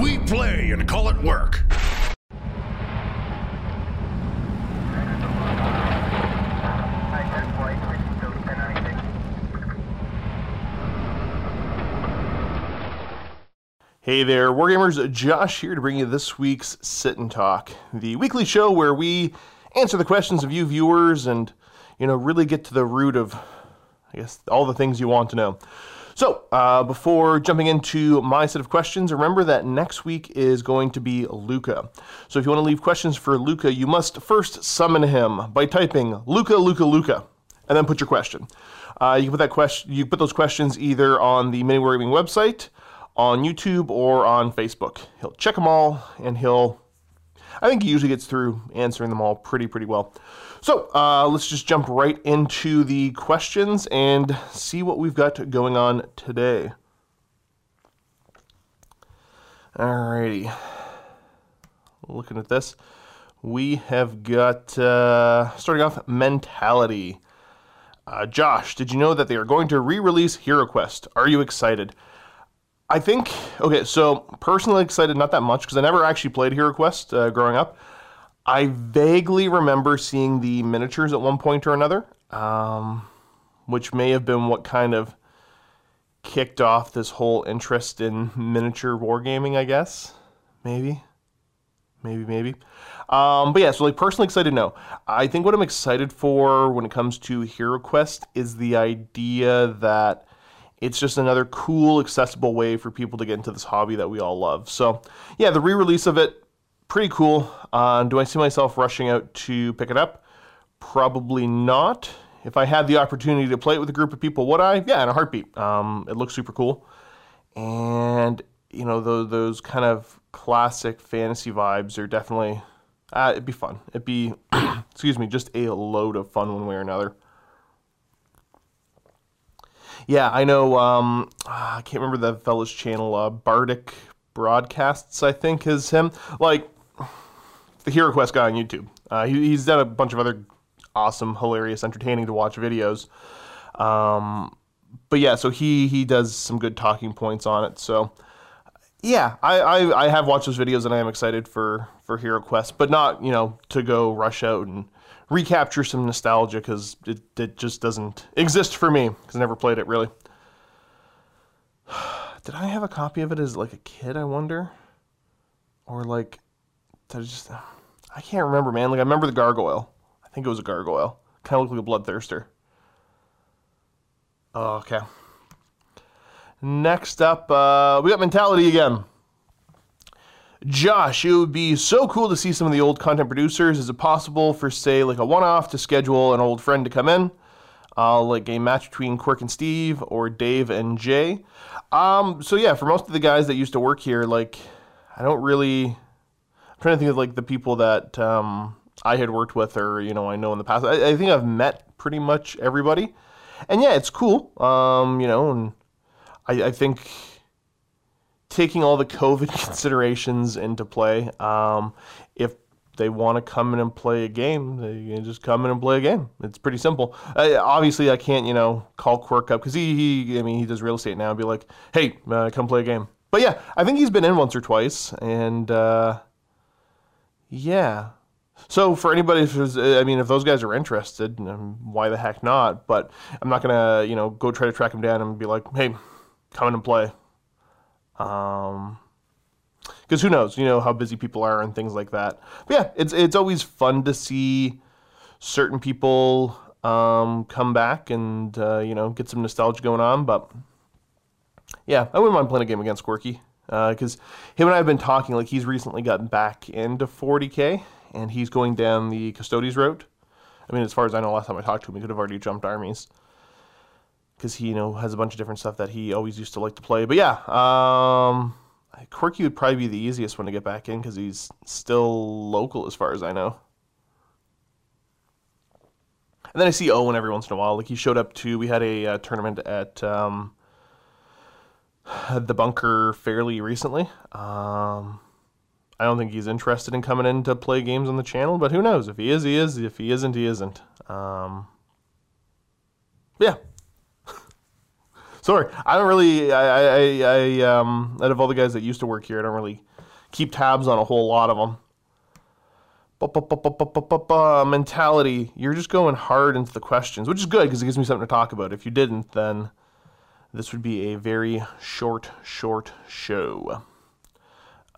We play and call it work. Hey there, Wargamers, Josh here to bring you this week's Sit and Talk, the weekly show where we answer the questions of you viewers and, you know, really get to the root of, I guess, all the things you want to know. So, uh, before jumping into my set of questions, remember that next week is going to be Luca. So, if you want to leave questions for Luca, you must first summon him by typing Luca, Luca, Luca, and then put your question. Uh, you can put that question, you put those questions either on the Mini Wargaming website on YouTube or on Facebook. He'll check them all and he'll, I think he usually gets through answering them all pretty, pretty well. So uh, let's just jump right into the questions and see what we've got going on today. Alrighty. Looking at this, we have got, uh, starting off, Mentality. Uh, Josh, did you know that they are going to re release Hero Quest? Are you excited? I think okay. So personally excited, not that much because I never actually played Hero Quest uh, growing up. I vaguely remember seeing the miniatures at one point or another, um, which may have been what kind of kicked off this whole interest in miniature wargaming. I guess maybe, maybe, maybe. Um, but yeah, so like personally excited, no. I think what I'm excited for when it comes to Hero Quest is the idea that it's just another cool, accessible way for people to get into this hobby that we all love. So, yeah, the re release of it, pretty cool. Uh, do I see myself rushing out to pick it up? Probably not. If I had the opportunity to play it with a group of people, would I? Yeah, in a heartbeat. Um, it looks super cool. And, you know, those, those kind of classic fantasy vibes are definitely, uh, it'd be fun. It'd be, excuse me, just a load of fun one way or another. Yeah, I know. Um, I can't remember the fellow's channel. Uh, Bardic Broadcasts, I think, is him. Like the Hero Quest guy on YouTube. Uh, he, he's done a bunch of other awesome, hilarious, entertaining to watch videos. Um, but yeah, so he he does some good talking points on it. So yeah, I, I, I have watched those videos and I am excited for for Hero Quest, but not you know to go rush out and recapture some nostalgia because it, it just doesn't exist for me because I never played it really. Did I have a copy of it as like a kid? I wonder, or like, I just? I can't remember, man. Like I remember the gargoyle. I think it was a gargoyle. Kind of looked like a bloodthirster. Oh, okay. Next up, uh, we got mentality again. Josh, it would be so cool to see some of the old content producers. Is it possible for, say, like a one off to schedule an old friend to come in? Uh, like a match between Quirk and Steve or Dave and Jay. Um, so, yeah, for most of the guys that used to work here, like, I don't really. I'm trying to think of like the people that um, I had worked with or, you know, I know in the past. I, I think I've met pretty much everybody. And yeah, it's cool. Um, you know, and I, I think taking all the COVID considerations into play, um, if they want to come in and play a game, they can just come in and play a game. It's pretty simple. Uh, obviously, I can't, you know, call Quirk up because he, he, I mean, he does real estate now and be like, hey, uh, come play a game. But yeah, I think he's been in once or twice, and uh, yeah. So for anybody, who's, I mean, if those guys are interested, why the heck not? But I'm not gonna, you know, go try to track them down and be like, hey, come in and play. Um, because who knows, you know how busy people are and things like that. But yeah, it's it's always fun to see certain people um, come back and uh, you know get some nostalgia going on. But yeah, I wouldn't mind playing a game against Quirky because uh, him and I have been talking. Like he's recently gotten back into 40k and he's going down the Custodes route. I mean, as far as I know, last time I talked to him, he could have already jumped armies because he you know has a bunch of different stuff that he always used to like to play. But yeah, um, Quirky would probably be the easiest one to get back in because he's still local as far as I know. And then I see Owen every once in a while. Like he showed up to we had a uh, tournament at um, the bunker fairly recently. Um, I don't think he's interested in coming in to play games on the channel, but who knows? If he is, he is. If he isn't, he isn't. Um, yeah, Sorry, I don't really. I, I, I, um, out of all the guys that used to work here, I don't really keep tabs on a whole lot of them. Mentality. You're just going hard into the questions, which is good because it gives me something to talk about. If you didn't, then this would be a very short, short show.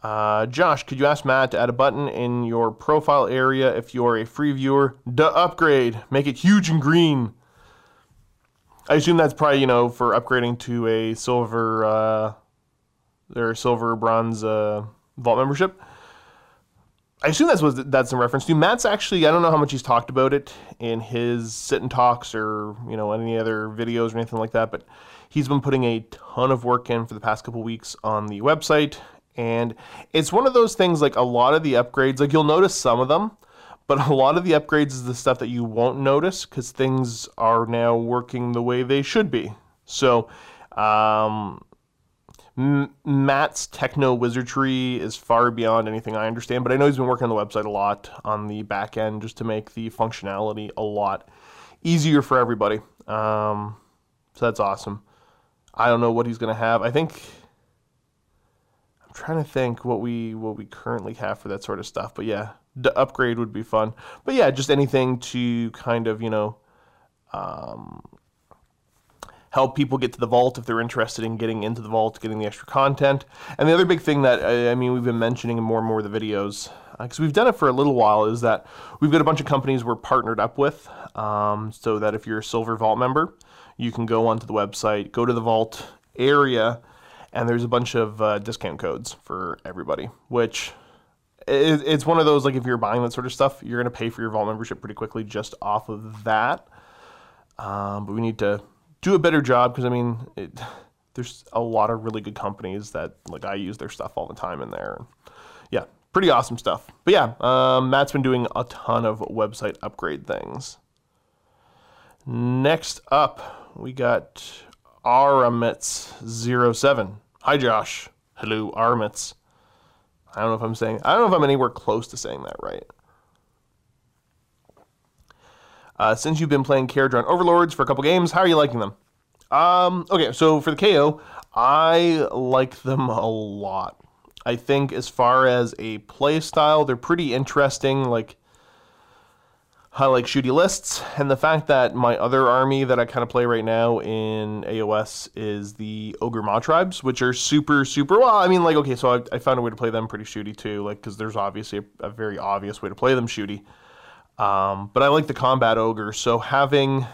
Uh, Josh, could you ask Matt to add a button in your profile area if you're a free viewer? To upgrade, make it huge and green. I assume that's probably you know for upgrading to a silver, uh, their silver bronze uh, vault membership. I assume that's what that's in reference to. Matt's actually I don't know how much he's talked about it in his sit and talks or you know any other videos or anything like that, but he's been putting a ton of work in for the past couple weeks on the website and it's one of those things like a lot of the upgrades, like you'll notice some of them, but a lot of the upgrades is the stuff that you won't notice because things are now working the way they should be. So, um, Matt's techno wizardry is far beyond anything I understand, but I know he's been working on the website a lot on the back end just to make the functionality a lot easier for everybody. Um, so that's awesome. I don't know what he's going to have. I think I'm trying to think what we what we currently have for that sort of stuff. But yeah, the upgrade would be fun. But yeah, just anything to kind of you know um, help people get to the vault if they're interested in getting into the vault, getting the extra content. And the other big thing that I mean we've been mentioning in more and more of the videos because uh, we've done it for a little while is that we've got a bunch of companies we're partnered up with, um, so that if you're a Silver Vault member, you can go onto the website, go to the vault area and there's a bunch of uh, discount codes for everybody, which it, it's one of those like if you're buying that sort of stuff, you're going to pay for your vault membership pretty quickly just off of that. Um, but we need to do a better job because I mean, it, there's a lot of really good companies that like I use their stuff all the time in there. Yeah, pretty awesome stuff. But yeah, um, Matt's been doing a ton of website upgrade things. Next up, we got Aramitz07. Hi, Josh. Hello, Aramitz. I don't know if I'm saying, I don't know if I'm anywhere close to saying that right. Uh, since you've been playing Kharadron Overlords for a couple games, how are you liking them? Um, okay, so for the KO, I like them a lot. I think as far as a play style, they're pretty interesting. Like, I like shooty lists, and the fact that my other army that I kind of play right now in AOS is the Ogor Mawtribes, which are super, super well. I mean, like, okay, so I, I found a way to play them pretty shooty too, like, because there's obviously a, a, very obvious way to play them shooty. Um, but I like the combat ogre, so having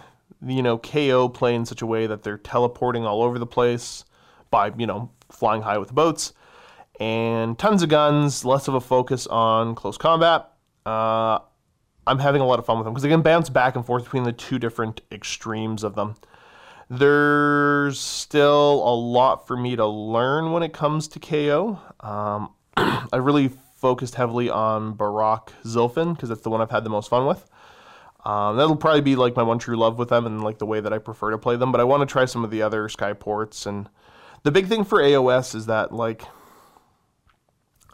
you know KO play in such a way that they're teleporting all over the place by you know flying high with the boats and tons of guns, less of a focus on close combat. Uh, I'm having a lot of fun with them because they can bounce back and forth between the two different extremes of them. There's still a lot for me to learn when it comes to KO. Um, I really focused heavily on Barak Zilfin because that's the one I've had the most fun with. Um, that'll probably be like my one true love with them and like the way that I prefer to play them. But I want to try some of the other Skyports. And the big thing for AOS is that like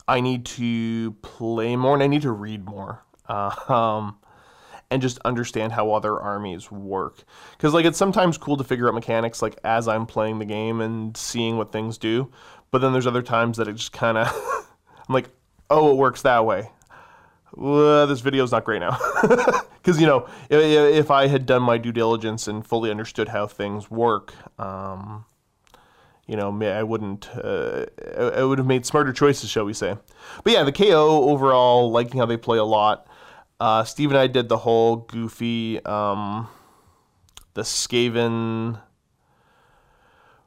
I need to play more and I need to read more uh, um, and just understand how other armies work. Because like it's sometimes cool to figure out mechanics like as I'm playing the game and seeing what things do, but then there's other times that it just kind of I'm like, oh, it works that way. Well, this video's not great now. Because, you know, if, if, I had done my due diligence and fully understood how things work, um, you know, I wouldn't, uh, I would have made smarter choices, shall we say. But yeah, the KO overall, liking how they play a lot. Uh, Steve and I did the whole goofy, um, the Skaven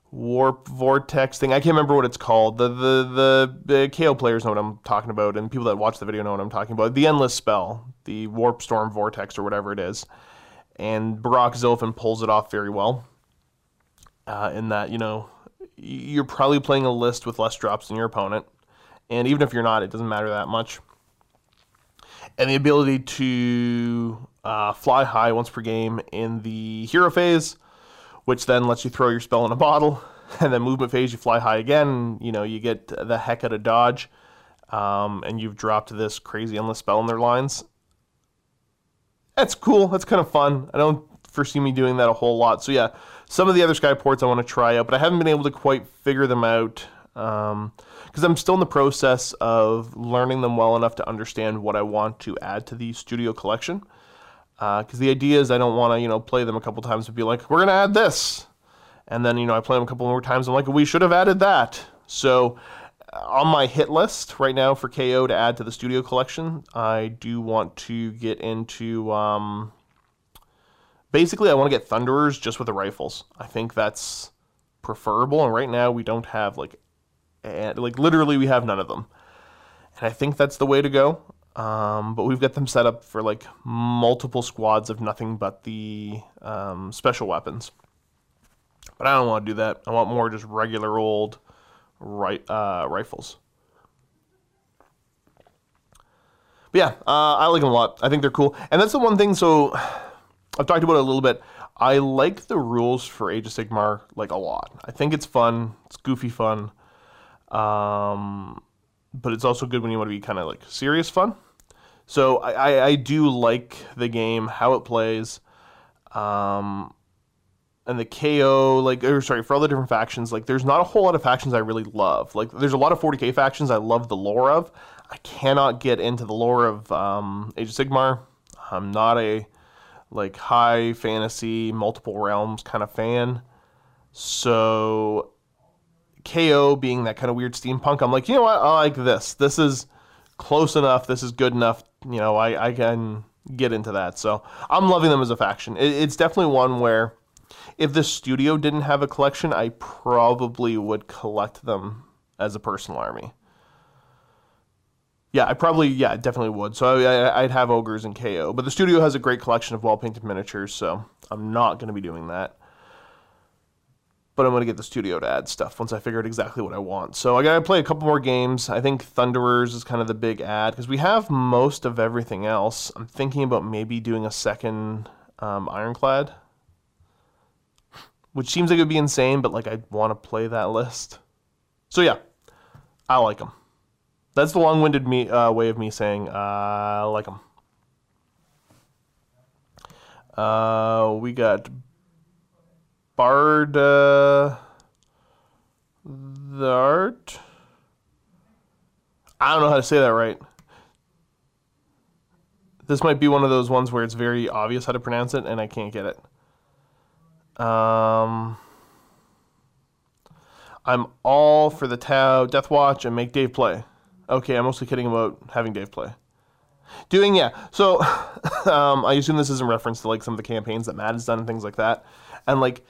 warp vortex thing. I can't remember what it's called. The, the the the KO players know what I'm talking about, and people that watch the video know what I'm talking about. The endless spell, the warp storm vortex or whatever it is, and Barak Zilfin pulls it off very well. Uh, in that you know you're probably playing a list with less drops than your opponent, and even if you're not, it doesn't matter that much and the ability to uh, fly high once per game in the hero phase, which then lets you throw your spell in a bottle, and then movement phase you fly high again. You know you get the heck out of dodge, um, and you've dropped this crazy endless spell in their lines. That's cool. That's kind of fun. I don't foresee me doing that a whole lot. So yeah, some of the other Skyports I want to try out, but I haven't been able to quite figure them out because I'm still in the process of learning them well enough to understand what I want to add to the studio collection. Because uh, the idea is I don't want to, you know, play them a couple times and be like, we're gonna add this, and then you know I play them a couple more times. I'm like, we should have added that. So uh, on my hit list right now for KO to add to the studio collection, I do want to get into. Um, basically, I want to get Thunderers just with the rifles. I think that's preferable, and right now we don't have like and like literally we have none of them. And I think that's the way to go. Um, but we've got them set up for like multiple squads of nothing but the um, special weapons. But I don't want to do that. I want more just regular old right uh, rifles. But yeah, uh, I like them a lot. I think they're cool, and that's the one thing. So I've talked about it a little bit. I like the rules for Age of Sigmar like a lot. I think it's fun. It's goofy fun. Um, but it's also good when you want to be kind of like serious fun. So I, I, I, do like the game, how it plays, um, and the KO, like, or sorry, for all the different factions, like, there's not a whole lot of factions I really love. Like, there's a lot of 40k factions I love the lore of. I cannot get into the lore of um, Age of Sigmar. I'm not a, like, high fantasy, multiple realms kind of fan. So KO being that kind of weird steampunk, I'm like, you know what? I like this. This is close enough. This is good enough. You know, I, I can get into that. So I'm loving them as a faction. It, it's definitely one where if the studio didn't have a collection, I probably would collect them as a personal army. Yeah, I probably, yeah, definitely would. So I would have ogres and KO. But the studio has a great collection of well painted miniatures, so I'm not going to be doing that but I'm going to get the studio to add stuff once I figure out exactly what I want. So I got to play a couple more games. I think Thunderers is kind of the big ad because we have most of everything else. I'm thinking about maybe doing a second um, Ironclad, which seems like it would be insane, but like I want to play that list. So yeah, I like them. That's the long-winded me uh, way of me saying uh, I like them. Uh, we got Bard uh, the art. I don't know how to say that right. This might be one of those ones where it's very obvious how to pronounce it and I can't get it. Um, I'm all for the Tau Death Watch and make Dave play. Okay, I'm mostly kidding about having Dave play. Doing yeah. So um, I assume this is in reference to like some of the campaigns that Matt has done and things like that. And like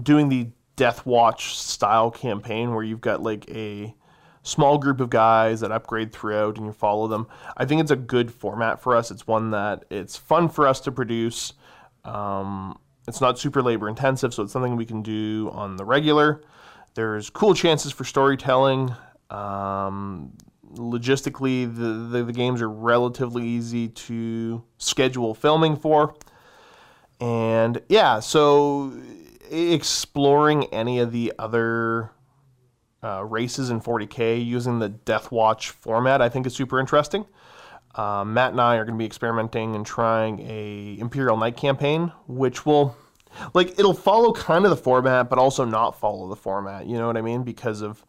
doing the Death Watch style campaign where you've got like a small group of guys that upgrade throughout and you follow them. I think it's a good format for us. It's one that it's fun for us to produce. Um, it's not super labor intensive, so it's something we can do on the regular. There's cool chances for storytelling. Um, logistically, the, the, the games are relatively easy to schedule filming for. And yeah, so exploring any of the other uh, races in 40k using the Death Watch format, I think is super interesting. Uh, Matt and I are going to be experimenting and trying a Imperial Knight campaign, which will, like, it'll follow kind of the format, but also not follow the format. You know what I mean? Because of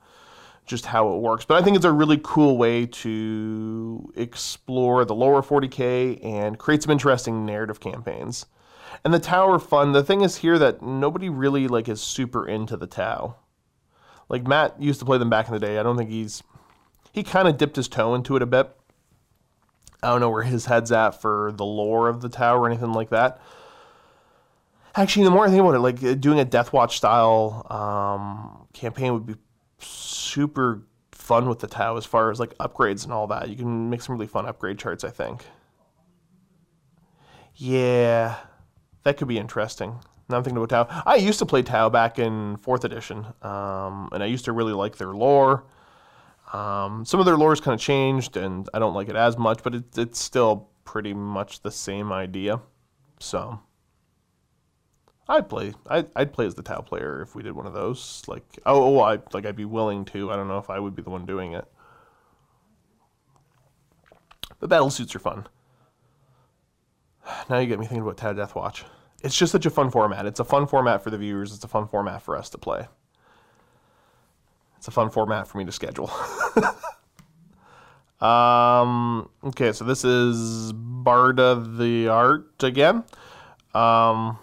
just how it works. But I think it's a really cool way to explore the lower 40k and create some interesting narrative campaigns. And the Tau fun. The thing is here that nobody really like is super into the Tau. Like Matt used to play them back in the day. I don't think he's he kind of dipped his toe into it a bit. I don't know where his head's at for the lore of the Tau or anything like that. Actually, the more I think about it, like doing a Death Watch style um, campaign would be super fun with the Tau as far as like upgrades and all that. You can make some really fun upgrade charts, I think. Yeah, that could be interesting. Now I'm thinking about Tau. I used to play Tau back in fourth edition, um, and I used to really like their lore. Um, some of their lore has kind of changed, and I don't like it as much, but it, it's still pretty much the same idea. So I'd play. I'd, I'd play as the Tau player if we did one of those. Like oh, oh I like I'd be willing to. I don't know if I would be the one doing it. But battle suits are fun. Now you get me thinking about Tau Death Watch. It's just such a fun format. It's a fun format for the viewers. It's a fun format for us to play. It's a fun format for me to schedule. um, okay, so this is Barda the Art again. Um,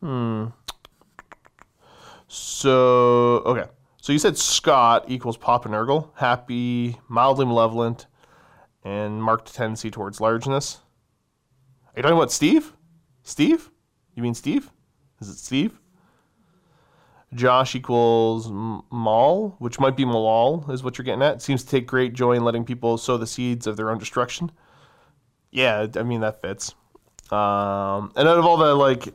hmm. So, okay. So you said Scott equals Papa Nurgle, happy, mildly malevolent, and marked tendency towards largeness. Are you talking about Steve? Steve? You mean Steve? Is it Steve? Josh equals Maul, which might be Malal, is what you're getting at. Seems to take great joy in letting people sow the seeds of their own destruction. Yeah, I mean that fits. Um, and out of all the like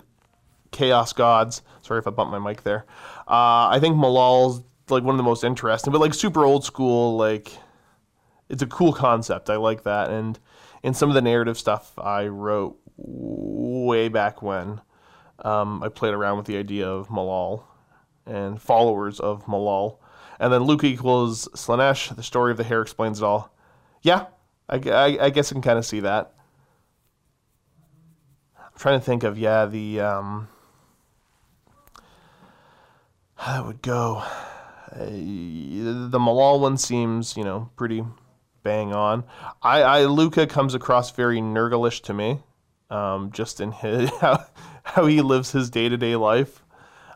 chaos gods, sorry if I bumped my mic there. Uh, I think Malal's like one of the most interesting, but like super old school. Like it's a cool concept. I like that, and in some of the narrative stuff I wrote way back when, um, I played around with the idea of Malal and followers of Malal. And then Luke equals Slaanesh. The story of the hair explains it all. Yeah, I, I, I guess I can kind of see that. I'm trying to think of, yeah, the. Um, how that would go. Uh, the Malal one seems, you know, pretty bang on. I, I Luca comes across very Nurglish to me, um, just in his how, how he lives his day to day life.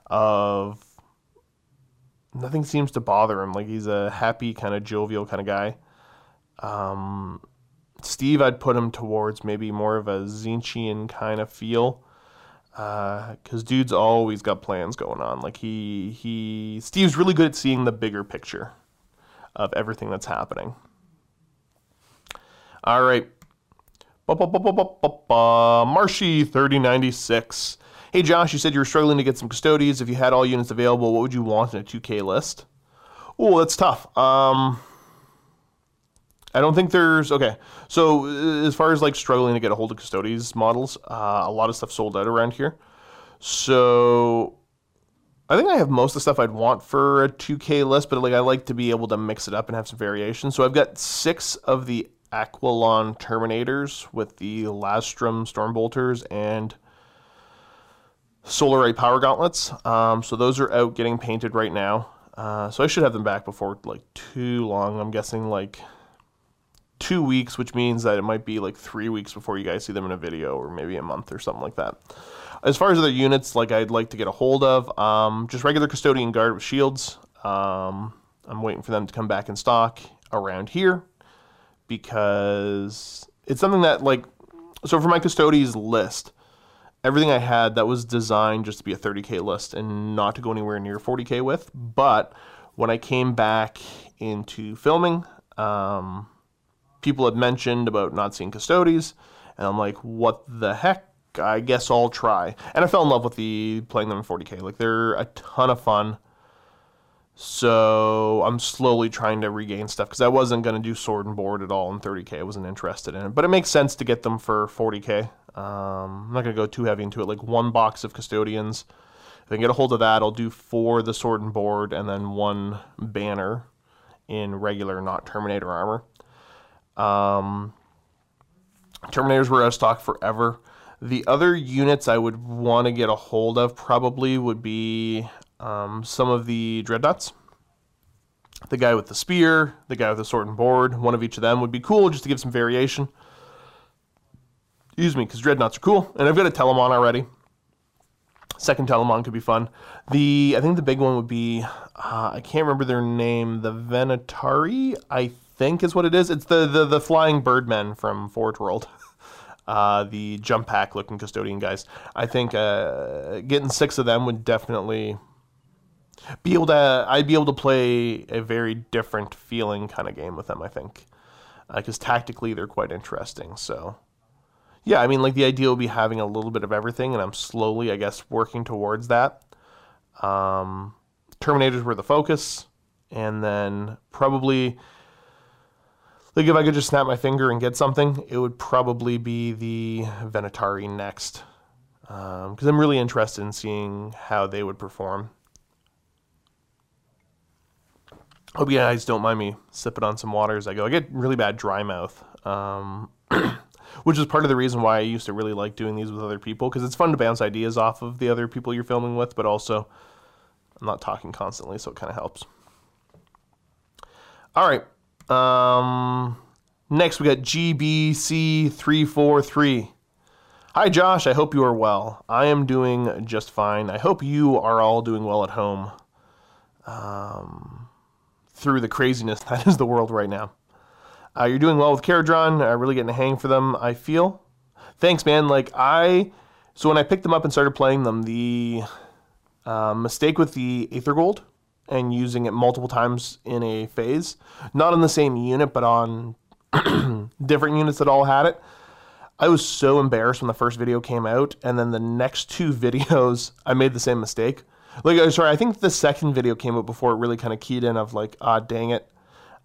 Of nothing seems to bother him. Like he's a happy, kind of jovial kind of guy. Um, Steve, I'd put him towards maybe more of a Tzeentchian kind of feel. Because uh, dude's always got plans going on. Like he he Steve's really good at seeing the bigger picture of everything that's happening. All right. Marshy 3096. Hey Josh, you said you were struggling to get some Custodes. If you had all units available, what would you want in a 2K list? Oh, that's tough. Um, I don't think there's okay. So uh, as far as like struggling to get a hold of Custodes models, uh, a lot of stuff sold out around here. So I think I have most of the stuff I'd want for a 2K list, but like I like to be able to mix it up and have some variation. So I've got six of the Aquilon Terminators with the Lastrum Stormbolters and Solerite Power Gauntlets. Um, so those are out getting painted right now. Uh, so I should have them back before like too long. I'm guessing like two weeks, which means that it might be like three weeks before you guys see them in a video, or maybe a month or something like that. As far as other units, like I'd like to get a hold of, um, just regular custodian guard with shields. Um, I'm waiting for them to come back in stock around here because it's something that like so for my Custodes list everything I had that was designed just to be a 30k list and not to go anywhere near 40k with. But when I came back into filming, um, people had mentioned about not seeing Custodes, and I'm like, what the heck? I guess I'll try. And I fell in love with the playing them in 40k. Like they're a ton of fun. So I'm slowly trying to regain stuff because I wasn't going to do sword and board at all in 30k. I wasn't interested in it, but it makes sense to get them for 40k. Um, I'm not going to go too heavy into it. Like one box of custodians. If I can get a hold of that, I'll do four the sword and board, and then one banner in regular, not Terminator armor. Um, Terminators were out of stock forever. The other units I would want to get a hold of probably would be um, some of the Dreadnoughts. The guy with the spear, the guy with the sword and board, one of each of them would be cool just to give some variation. Excuse me, because dreadnoughts are cool, and I've got a Telemon already. Second Telemon could be fun. The I think the big one would be uh, I can't remember their name. The Venatari, I think is what it is. It's the the, the flying birdmen from Forge World. Uh, the jump pack looking custodian guys. I think uh, getting six of them would definitely be able to. I'd be able to play a very different feeling kind of game with them. I think because uh, tactically they're quite interesting. So yeah, I mean, like the idea would be having a little bit of everything, and I'm slowly, I guess, working towards that. Um, Terminators were the focus, and then probably, like, if I could just snap my finger and get something, it would probably be the Venatari next, because um, I'm really interested in seeing how they would perform. Hope you guys don't mind me sipping on some water as I go. I get really bad dry mouth. Um, which is part of the reason why I used to really like doing these with other people because it's fun to bounce ideas off of the other people you're filming with, but also I'm not talking constantly, so it kind of helps. All right. Um, next, we got GBC343. Hi, Josh. I hope you are well. I am doing just fine. I hope you are all doing well at home um, through the craziness that is the world right now. Uh, you're doing well with Kharadron. Uh, really getting a hang for them, I feel. Thanks, man. Like, I. So when I picked them up and started playing them, the uh, mistake with the Aether Gold and using it multiple times in a phase, not on the same unit, but on different units that all had it I was so embarrassed when the first video came out, and then the next two videos, I made the same mistake. Like, uh, sorry, I think the second video came out before it really kind of keyed in of like, ah, dang it,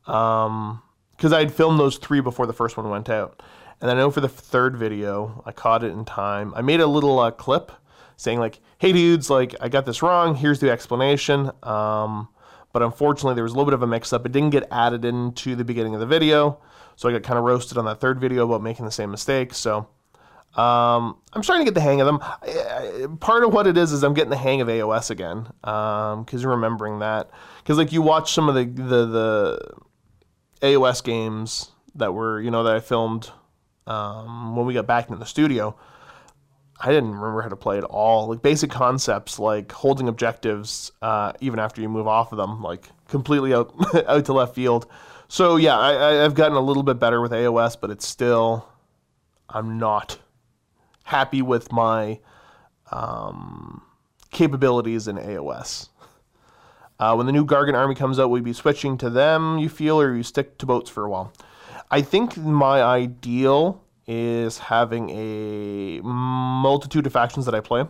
because um, I had filmed those three before the first one went out, and then I know for the third video, I caught it in time. I made a little uh, clip saying like, hey dudes, like I got this wrong. Here's the explanation. Um, but unfortunately, there was a little bit of a mix-up. It didn't get added into the beginning of the video. So I got kind of roasted on that third video about making the same mistake. So um, I'm starting to get the hang of them. part of what it is is I'm getting the hang of AOS again because um, remembering that because like you watch some of the, the the AOS games that were you know that I filmed um, when we got back into the studio. I didn't remember how to play at all. Like basic concepts, like holding objectives, uh, even after you move off of them, like completely out out to left field. So yeah, I, I've gotten a little bit better with AOS, but it's still I'm not happy with my um, capabilities in AOS. Uh, when the new Gargant army comes out, will you be switching to them, you feel, or you stick to boats for a while? I think my ideal is having a multitude of factions that I play.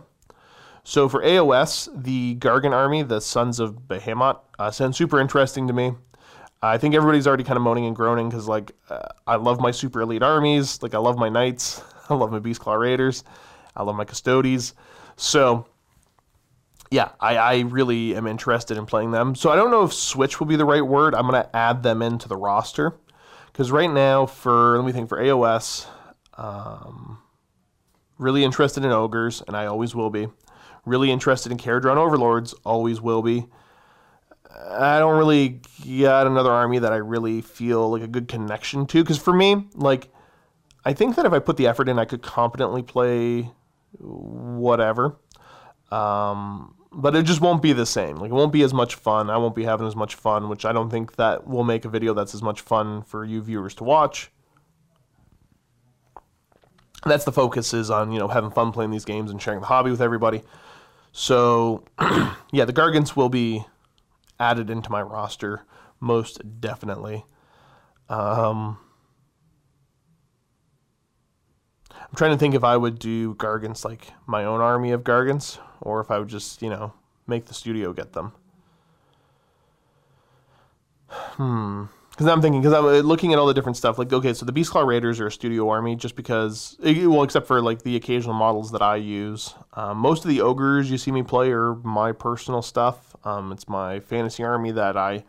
So for AOS, the Gargant army, the Sons of Behemat, uh, sounds super interesting to me. I think everybody's already kind of moaning and groaning because, like, uh, I love my super elite armies. Like, I love my knights. I love my Beast Claw Raiders. I love my Custodes. So, yeah, I, I really am interested in playing them. So, I don't know if Switch will be the right word. I'm going to add them into the roster. Because right now, for, let me think, for AOS, um, really interested in Ogres, and I always will be. Really interested in Kharadron Overlords, always will be. I don't really get another army that I really feel like a good connection to. Because for me, like, I think that if I put the effort in, I could competently play whatever. Um, but it just won't be the same. Like, it won't be as much fun. I won't be having as much fun, which I don't think that will make a video that's as much fun for you viewers to watch. That's the focus is on, you know, having fun playing these games and sharing the hobby with everybody. So, yeah, the Gargants will be added into my roster most definitely. Um, I'm trying to think if I would do Gargants like my own army of Gargants, or if I would just, you know, make the studio get them. Hmm. Because I'm thinking, because I'm uh, looking at all the different stuff. Like, okay, so the Beastclaw Raiders are a studio army, just because, eh, well, except for like the occasional models that I use. Um, most of the ogres you see me play are my personal stuff. Um, it's my fantasy army that I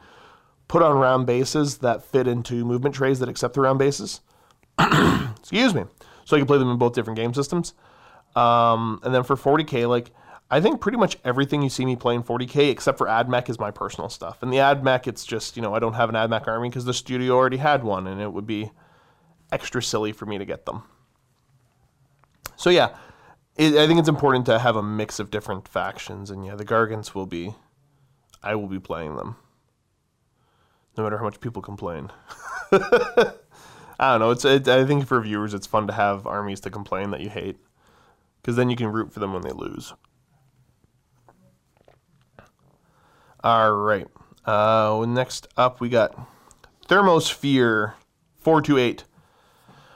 put on round bases that fit into movement trays that accept the round bases. Excuse me. So I can play them in both different game systems. Um, and then for 40k, like I think pretty much everything you see me playing 40k except for Ad AdMech is my personal stuff. And the Ad AdMech, it's just, you know, I don't have an Ad AdMech army because the studio already had one and it would be extra silly for me to get them. So yeah, it, I think it's important to have a mix of different factions. And yeah, the Gargants will be, I will be playing them. No matter how much people complain. I don't know. It's. It, I think for viewers, it's fun to have armies to complain that you hate, because then you can root for them when they lose. All right. Uh, next up, we got Thermosphere 428.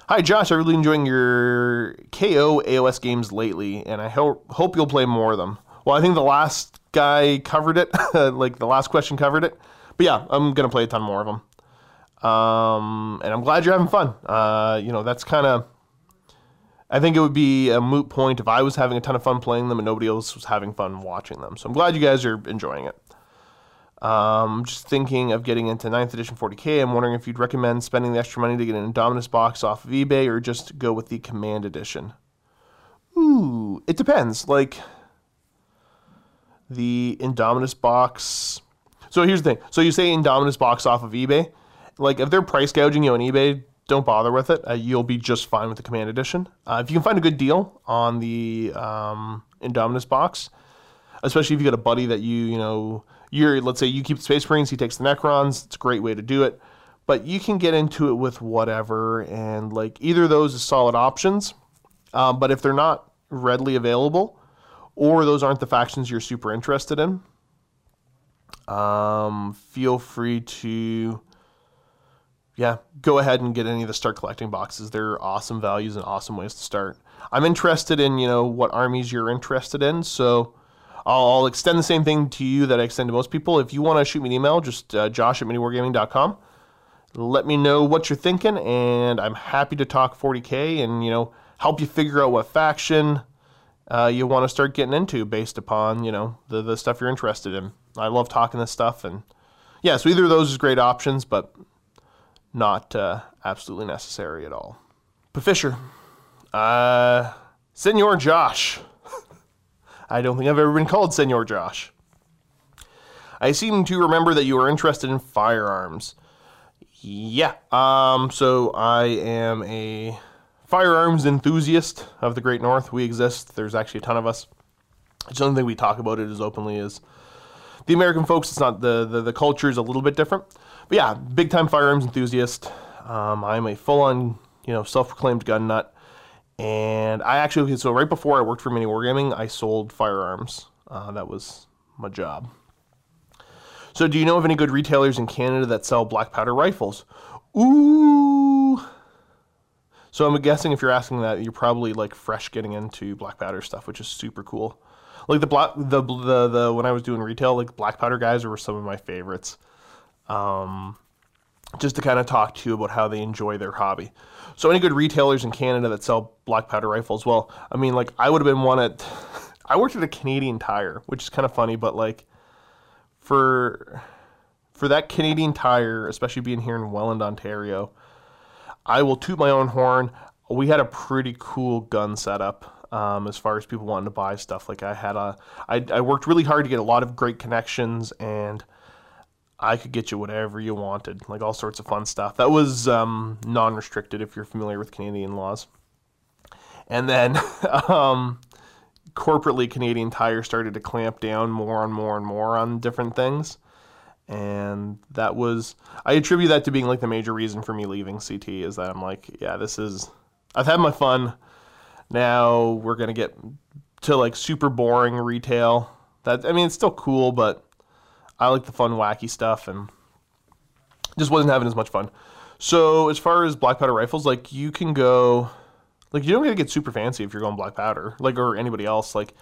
Hi, Josh. I'm really enjoying your KO AOS games lately, and I ho- hope you'll play more of them. Well, I think the last guy covered it, like the last question covered it. But yeah, I'm to play a ton more of them. Um, and I'm glad you're having fun. Uh, you know, that's kind of. I think it would be a moot point if I was having a ton of fun playing them and nobody else was having fun watching them. So I'm glad you guys are enjoying it. Um, just thinking of getting into 9th edition 40k. I'm wondering if you'd recommend spending the extra money to get an Indominus box off of eBay or just go with the Command edition. Ooh, it depends. Like the Indominus box. So here's the thing. So you say Indominus box off of eBay. Like if they're price gouging you on eBay, don't bother with it. Uh, you'll be just fine with the Command Edition. Uh, if you can find a good deal on the um, Indominus box, especially if you got a buddy that you you know you're let's say you keep the Space Marines, he takes the Necrons. It's a great way to do it. But you can get into it with whatever, and like either of those is solid options. Um, but if they're not readily available, or those aren't the factions you're super interested in, um, feel free to yeah, go ahead and get any of the start collecting boxes. They're awesome values and awesome ways to start. I'm interested in you know what armies you're interested in, so I'll, I'll extend the same thing to you that I extend to most people. If you want to shoot me an email, just uh, josh at miniwargaming.com. Let me know what you're thinking, and I'm happy to talk 40k and you know help you figure out what faction uh, you want to start getting into based upon you know the the stuff you're interested in. I love talking this stuff, and yeah, so either of those is great options, but not uh, absolutely necessary at all. But Fisher, uh, Senor Josh. I don't think I've ever been called Senor Josh. I seem to remember that you were interested in firearms. Yeah, um, so I am a firearms enthusiast of the Great North. We exist. There's actually a ton of us. It's the only thing we talk about it as openly as the American folks. It's not the, the the culture is a little bit different. But yeah, big time firearms enthusiast. Um, I'm a full on you know self proclaimed gun nut, and I actually so right before I worked for Mini Wargaming, I sold firearms. Uh, that was my job. So, do you know of any good retailers in Canada that sell black powder rifles? Ooh. So I'm guessing if you're asking that, you're probably like fresh getting into black powder stuff, which is super cool. Like the black, the the the when I was doing retail, like black powder guys were some of my favorites. Um, just to kind of talk to you about how they enjoy their hobby. So any good retailers in Canada that sell black powder rifles? Well, I mean, like I would have been one at. I worked at a Canadian Tire, which is kind of funny, but like for for that Canadian Tire, especially being here in Welland, Ontario, I will toot my own horn. We had a pretty cool gun setup um, as far as people wanting to buy stuff. Like I had a, I, I worked really hard to get a lot of great connections, and I could get you whatever you wanted, like all sorts of fun stuff. That was um, non-restricted if you're familiar with Canadian laws. And then um, corporately, Canadian Tire started to clamp down more and more and more on different things. And that was, I attribute that to being like the major reason for me leaving CT is that I'm like, yeah, this is, I've had my fun. Now we're going to get to like super boring retail. That, I mean, it's still cool, but I like the fun, wacky stuff and just wasn't having as much fun. So as far as black powder rifles, like you can go, like you don't gotta get super fancy if you're going black powder, like or anybody else. Like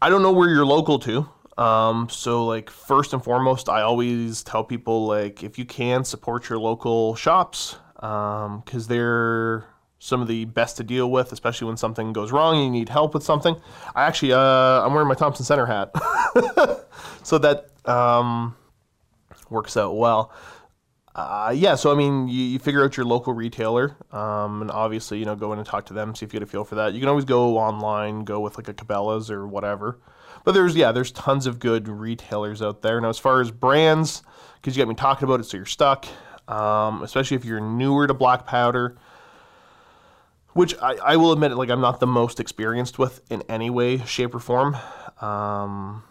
I don't know where you're local to. Um, so like first and foremost, I always tell people like if you can support your local shops, um, because they're some of the best to deal with, especially when something goes wrong and you need help with something. I actually, uh, I'm wearing my Thompson Center hat, so that um, works out well. Uh, yeah, so I mean, you, you, figure out your local retailer, um, and obviously, you know, go in and talk to them, see if you get a feel for that. You can always go online, go with like a Cabela's or whatever. But there's yeah, there's tons of good retailers out there. Now, as far as brands, because you got me talking about it, so you're stuck. Um, especially if you're newer to black powder, which I, I will admit, like I'm not the most experienced with in any way, shape, or form. Um,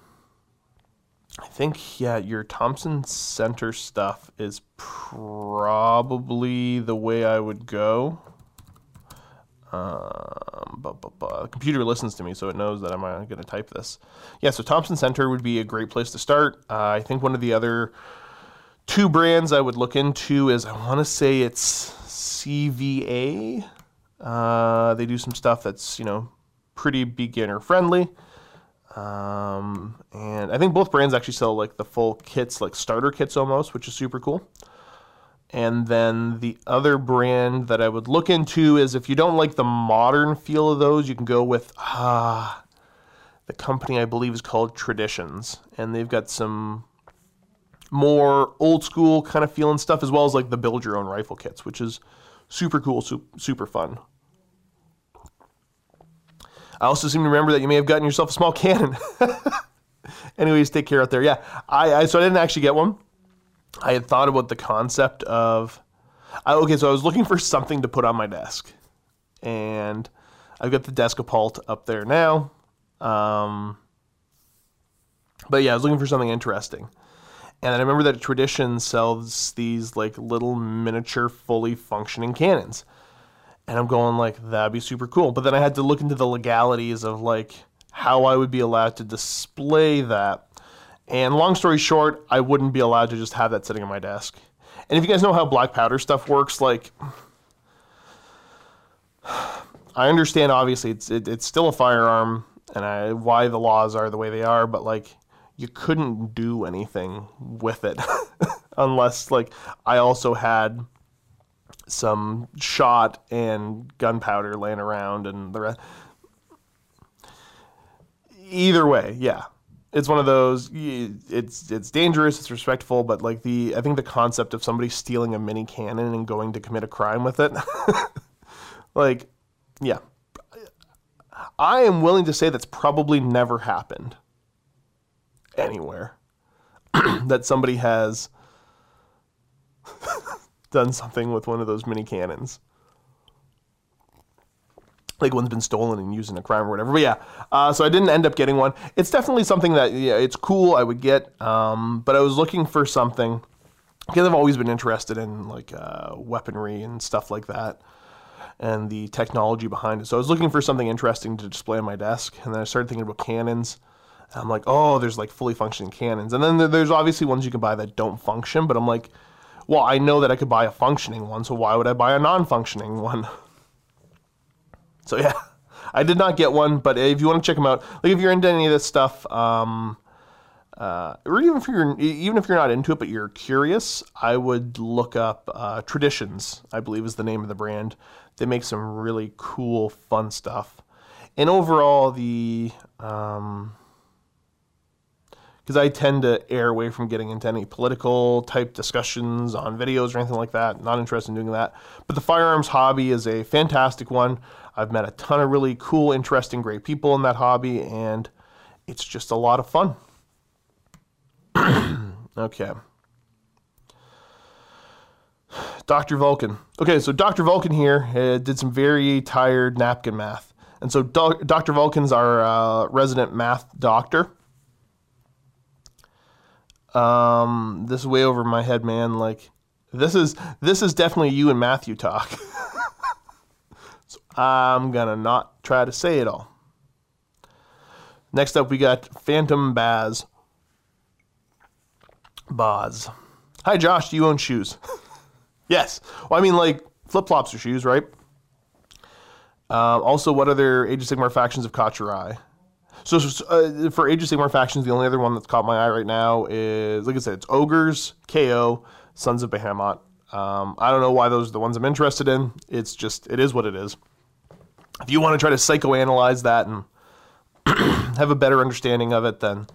I think yeah, your Thompson Center stuff is probably the way I would go. Um, but, but, but, the computer listens to me, so it knows that I'm uh, going to type this. Yeah, so Thompson Center would be a great place to start. Uh, I think one of the other two brands I would look into is I want to say it's CVA. Uh, they do some stuff that's you know pretty beginner friendly. Um, and I think both brands actually sell like the full kits, like starter kits almost, which is super cool. And then the other brand that I would look into is if you don't like the modern feel of those, you can go with ah, the company I believe is called Traditions, and they've got some more old school kind of feeling stuff, as well as like the build your own rifle kits, which is super cool, super fun. I also seem to remember that you may have gotten yourself a small cannon. Anyways, take care out there. Yeah, I, I so I didn't actually get one. I had thought about the concept of. I, okay, so I was looking for something to put on my desk, and I've got the Descapult up there now. Um, but yeah, I was looking for something interesting. And I remember that Tradition sells these like little miniature, fully functioning cannons. And I'm going like, that'd be super cool. But then I had to look into the legalities of like how I would be allowed to display that. And long story short, I wouldn't be allowed to just have that sitting on my desk. And if you guys know how black powder stuff works, like I understand obviously it's it, it's still a firearm and I, why the laws are the way they are, but like you couldn't do anything with it unless like I also had some shot and gunpowder laying around and the rest. Either way, yeah, it's one of those. It's it's dangerous. It's respectful, but like the I think the concept of somebody stealing a mini cannon and going to commit a crime with it, like, yeah, I am willing to say that's probably never happened anywhere. that somebody has done something with one of those mini cannons. Like one's been stolen and used in a crime or whatever. But yeah, uh, so I didn't end up getting one. It's definitely something that yeah, it's cool. I would get, um, but I was looking for something because I've always been interested in like uh, weaponry and stuff like that and the technology behind it. So I was looking for something interesting to display on my desk, and then I started thinking about cannons. I'm like, oh, there's like fully functioning cannons, and then there's obviously ones you can buy that don't function. But I'm like, well, I know that I could buy a functioning one, so why would I buy a non-functioning one? So yeah, I did not get one, but if you want to check them out, like if you're into any of this stuff, um, uh, or even if you're even if you're not into it but you're curious, I would look up uh, Traditions. I believe is the name of the brand. They make some really cool, fun stuff, and overall the um, because I tend to err away from getting into any political type discussions on videos or anything like that. Not interested in doing that. But the firearms hobby is a fantastic one. I've met a ton of really cool, interesting, great people in that hobby, and it's just a lot of fun. okay. Dr. Vulcan. Okay, so Dr. Vulcan here uh, did some very tired napkin math. And so Do- Dr. Vulcan's our uh, resident math doctor. Um, this is way over my head, man. Like, this is this is definitely you and Matthew talk. so I'm gonna not try to say it all. Next up, we got Phantom Baz. Boz. Hi, Josh. Do you own shoes? yes. Well, I mean, like flip flops are shoes, right? Um, also, what other Age of Sigmar factions have caught your eye? So uh, for Age of Sigmar factions, the only other one that's caught my eye right now is, like I said, it's Ogres, KO, Sons of Behemat. Um, I don't know why those are the ones I'm interested in. It's just, it is what it is. If you want to try to psychoanalyze that and have a better understanding of it, then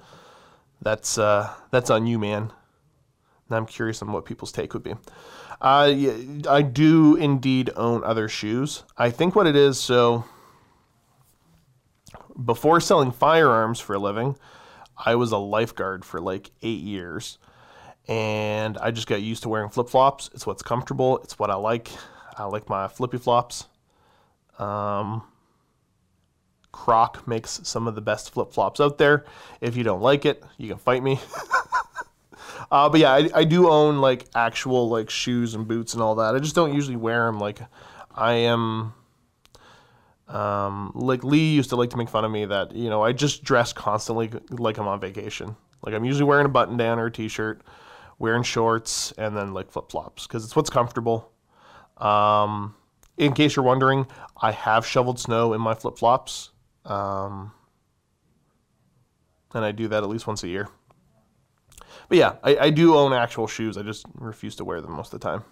that's uh, that's on you, man. And I'm curious on what people's take would be. Uh, I do indeed own other shoes. I think what it is, so before selling firearms for a living, I was a lifeguard for like eight years. And I just got used to wearing flip flops. It's what's comfortable, it's what I like. I like my flippy flops. Um, Croc makes some of the best flip flops out there. If you don't like it, you can fight me. uh, but yeah, I, I do own like actual like shoes and boots and all that. I just don't usually wear them. Like I am um, like Lee used to like to make fun of me that you know I just dress constantly like I'm on vacation. Like I'm usually wearing a button down or a t-shirt, wearing shorts, and then like flip flops because it's what's comfortable. Um, in case you're wondering, I have shoveled snow in my flip flops, um, and I do that at least once a year. But yeah, I, I do own actual shoes. I just refuse to wear them most of the time.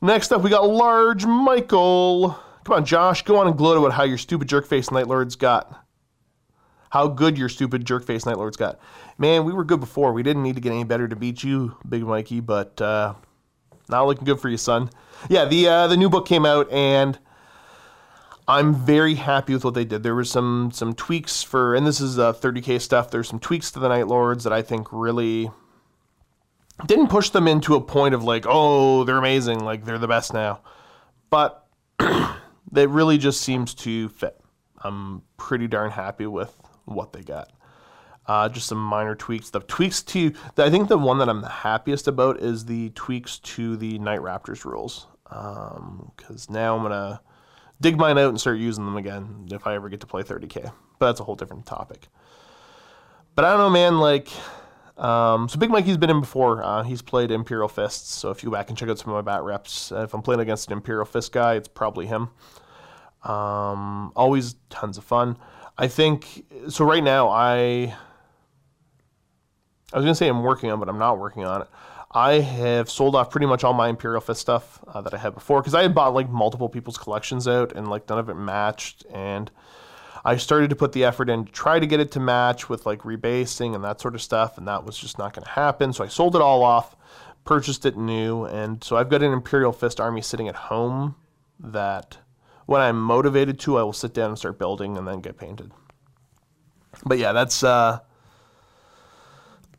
Next up, we got Large Michael. Come on, Josh, go on and gloat about how your stupid jerkface Night Lords got. how good your stupid jerkface Night Lords got. Man, we were good before. We didn't need to get any better to beat you, Big Mikey, but uh, not looking good for you, son. Yeah, the uh, the new book came out, and I'm very happy with what they did. There was some some tweaks for, and this is uh, 30k stuff. There's some tweaks to the Night Lords that I think really didn't push them into a point of like, oh, they're amazing, like they're the best now. But it really just seems to fit. I'm pretty darn happy with what they got. Uh, just some minor tweaks. The tweaks to, I think the one that I'm the happiest about is the tweaks to the Night Raptors rules. Because um, now I'm going to dig mine out and start using them again if I ever get to play 30k. But that's a whole different topic. But I don't know, man. Like, um, so Big Mikey's been in before. Uh, he's played Imperial Fists. So if you go back and check out some of my bat reps, uh, if I'm playing against an Imperial Fist guy, it's probably him. Um, always tons of fun. I think so. Right now, I I was gonna say I'm working on, but I'm not working on it. I have sold off pretty much all my Imperial Fist stuff uh, that I had before because I had bought like multiple people's collections out and like none of it matched. And I started to put the effort in to try to get it to match with like rebasing and that sort of stuff, and that was just not going to happen. So I sold it all off, purchased it new, and so I've got an Imperial Fist army sitting at home that when I'm motivated to, I will sit down and start building and then get painted. But yeah, that's. Uh,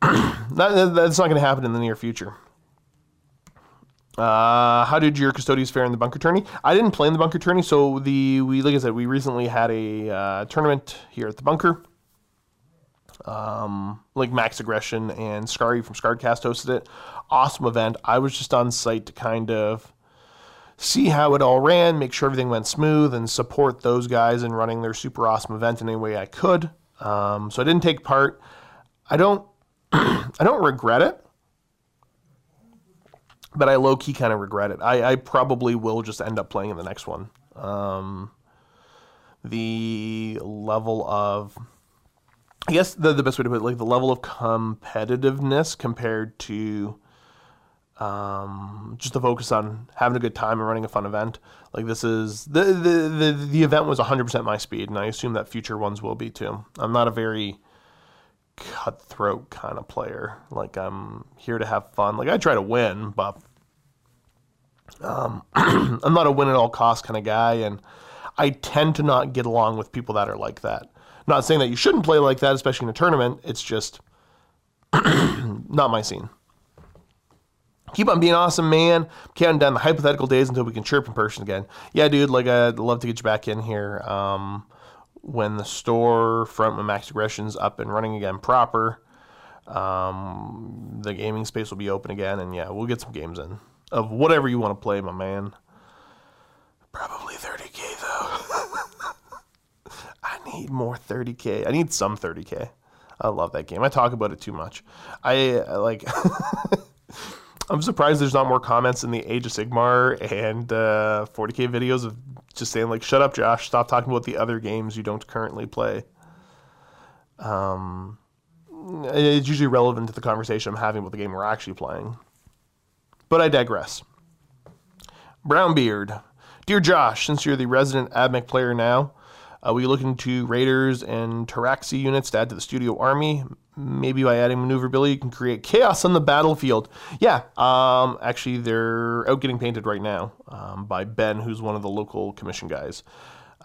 that, that's not going to happen in the near future. Uh, how did your custodians fare in the bunker tourney? I didn't play in the bunker tourney, so the we like I said, we recently had a uh, tournament here at the bunker. Um, like Max Aggression and Scary from Scarredcast hosted it. Awesome event. I was just on site to kind of see how it all ran, make sure everything went smooth, and support those guys in running their super awesome event in any way I could. Um, so I didn't take part. I don't I don't regret it, but I low key kind of regret it. I, I, probably will just end up playing in the next one. Um, the level of, I guess the, the best way to put it, like the level of competitiveness compared to um, just to focus on having a good time and running a fun event. Like this is the the the, the event was 100% my speed, and I assume that future ones will be too. I'm not a very cutthroat kind of player. Like I'm here to have fun. Like I try to win, but um, I'm not a win at all cost kind of guy, and I tend to not get along with people that are like that. Not saying that you shouldn't play like that, especially in a tournament. It's just not my scene. Keep on being awesome, man. Counting down the hypothetical days until we can chirp in person again. Yeah, dude. Like I'd love to get you back in here. Um, when the store front with Max Aggression's up and running again proper, um, the gaming space will be open again, and yeah, we'll get some games in of whatever you want to play, my man. Probably 30k though. I need more 30k. I need some 30k. I love that game. I talk about it too much. I like. I'm surprised there's not more comments in the Age of Sigmar and uh, 40k videos of just saying like, "Shut up, Josh! Stop talking about the other games you don't currently play." Um, it's usually relevant to the conversation I'm having about the game we're actually playing. But I digress. Brownbeard, dear Josh, since you're the resident AdMech player now, uh, we looking to Raiders and Pteraxii units to add to the studio army. Maybe by adding maneuverability, you can create chaos on the battlefield. Yeah, um, actually, they're out getting painted right now um, by Ben, who's one of the local commission guys.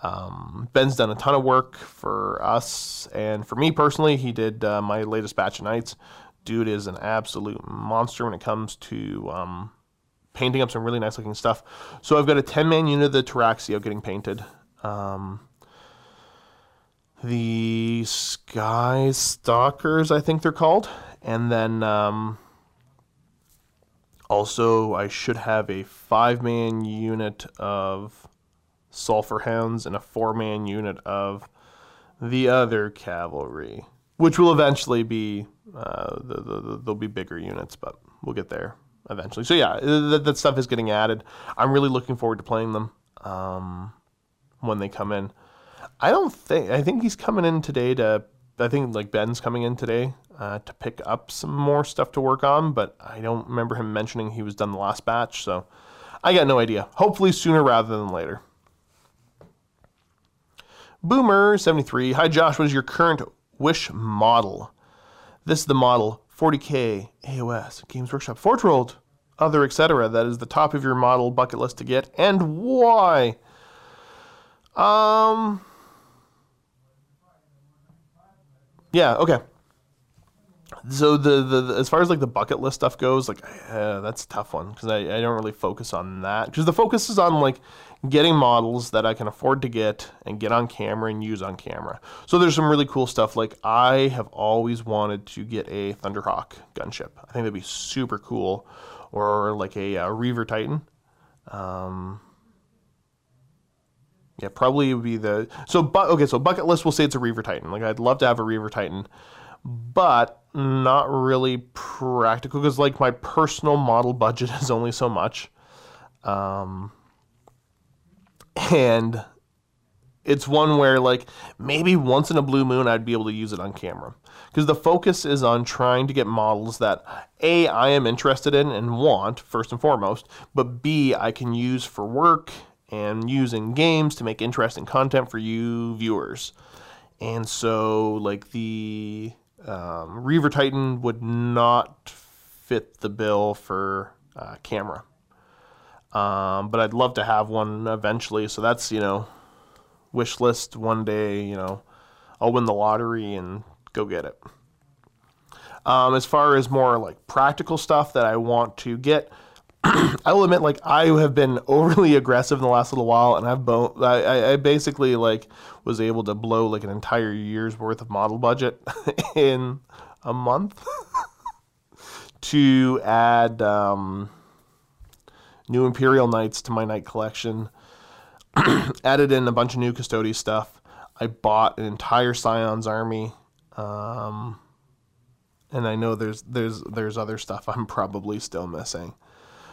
Um, Ben's done a ton of work for us, and for me personally, he did uh, my latest batch of knights. Dude is an absolute monster when it comes to um, painting up some really nice looking stuff. So I've got a 10 man unit of the Pteraxii getting painted. Um, the Sky Stalkers, I think they're called. And then um, also, I should have a five man unit of Sulphur Hounds and a four man unit of the other cavalry, which will eventually be, uh, the, the, the, they'll be bigger units, but we'll get there eventually. So, yeah, that, that stuff is getting added. I'm really looking forward to playing them um, when they come in. I don't think. I think he's coming in today to. I think like Ben's coming in today uh, to pick up some more stuff to work on, but I don't remember him mentioning he was done the last batch, so I got no idea. Hopefully sooner rather than later. Boomer73. Hi, Josh. What is your current Wish model. This is the model 40k AOS Games Workshop Forge World, other etc. That is the top of your model bucket list to get, and why? Um. Yeah. Okay. So the, the, the as far as like the bucket list stuff goes, like uh, that's a tough one because I, I don't really focus on that because the focus is on like getting models that I can afford to get and get on camera and use on camera. So there's some really cool stuff. Like I have always wanted to get a Thunderhawk gunship. I think that'd be super cool, or like a, a Reaver Titan. Um, yeah, probably would be the so. But okay, so bucket list. We'll say it's a Reaver Titan. Like I'd love to have a Reaver Titan, but not really practical because like my personal model budget is only so much. Um, and it's one where like maybe once in a blue moon I'd be able to use it on camera because the focus is on trying to get models that a I am interested in and want first and foremost, but b I can use for work and using games to make interesting content for you viewers. And so like the um, Reaver Titan would not fit the bill for uh, camera. Um, but I'd love to have one eventually. So that's, you know, wish list one day, you know, I'll win the lottery and go get it. Um, as far as more like practical stuff that I want to get, I will admit, like I have been overly aggressive in the last little while, and I've bo- I, I basically like was able to blow like an entire year's worth of model budget in a month to add um, new Imperial Knights to my knight collection. Added in a bunch of new Custodes stuff. I bought an entire Scions army. Um, and I know there's there's there's other stuff I'm probably still missing.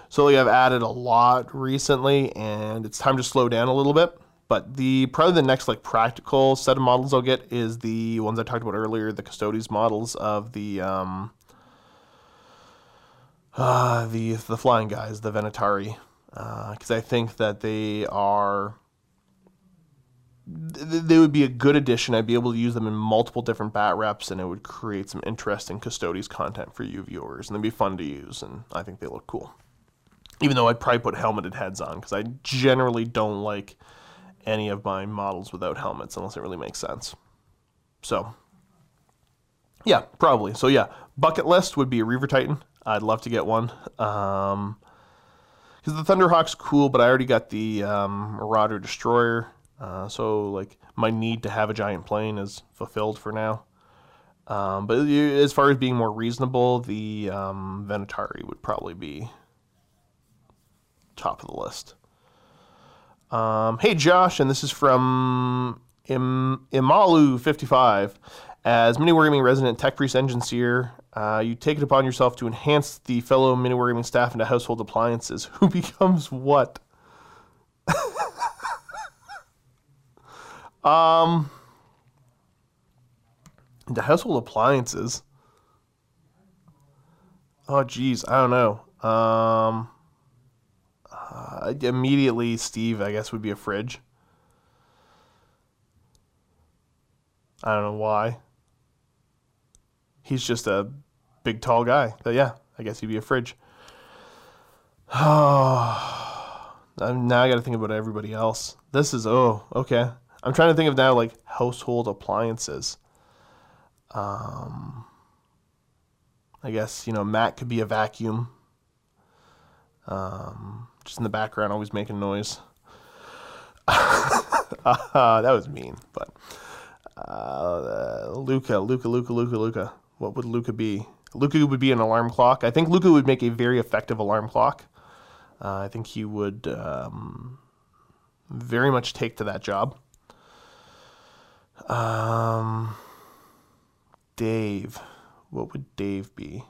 So like I've added a lot recently, and it's time to slow down a little bit. But the probably the next like practical set of models I'll get is the ones I talked about earlier, the Custodes models of the um, uh, the the flying guys, the Venatari, because uh, I think that they are they would be a good addition. I'd be able to use them in multiple different bat reps, and it would create some interesting Custodes content for you viewers, and they'd be fun to use, and I think they look cool even though I'd probably put helmeted heads on because I generally don't like any of my models without helmets unless it really makes sense. So, yeah, probably. So yeah, bucket list would be a Reaver Titan. I'd love to get one. Um, because the Thunderhawk's cool, but I already got the um, Marauder Destroyer. Uh, so like my need to have a giant plane is fulfilled for now. Um, but as far as being more reasonable, the um, Venatari would probably be top of the list. Um, hey, Josh, and this is from Im- Imalu55. As Mini Wargaming resident tech priest engine uh, you take it upon yourself to enhance the fellow Mini Wargaming staff into household appliances. Who becomes what? um, into household appliances. Oh, geez, I don't know. Um, uh, immediately, Steve, I guess, would be a fridge. I don't know why. He's just a big, tall guy. But yeah, I guess he'd be a fridge. Oh, now I got to think about everybody else. This is oh okay. I'm trying to think of now like household appliances. Um, I guess you know Matt could be a vacuum. Um, just in the background, always making noise. uh, that was mean, but uh, Luca, Luca, Luca, Luca, Luca. What would Luca be? Luca would be an alarm clock. I think Luca would make a very effective alarm clock. Uh, I think he would um, very much take to that job. Um, Dave. What would Dave be?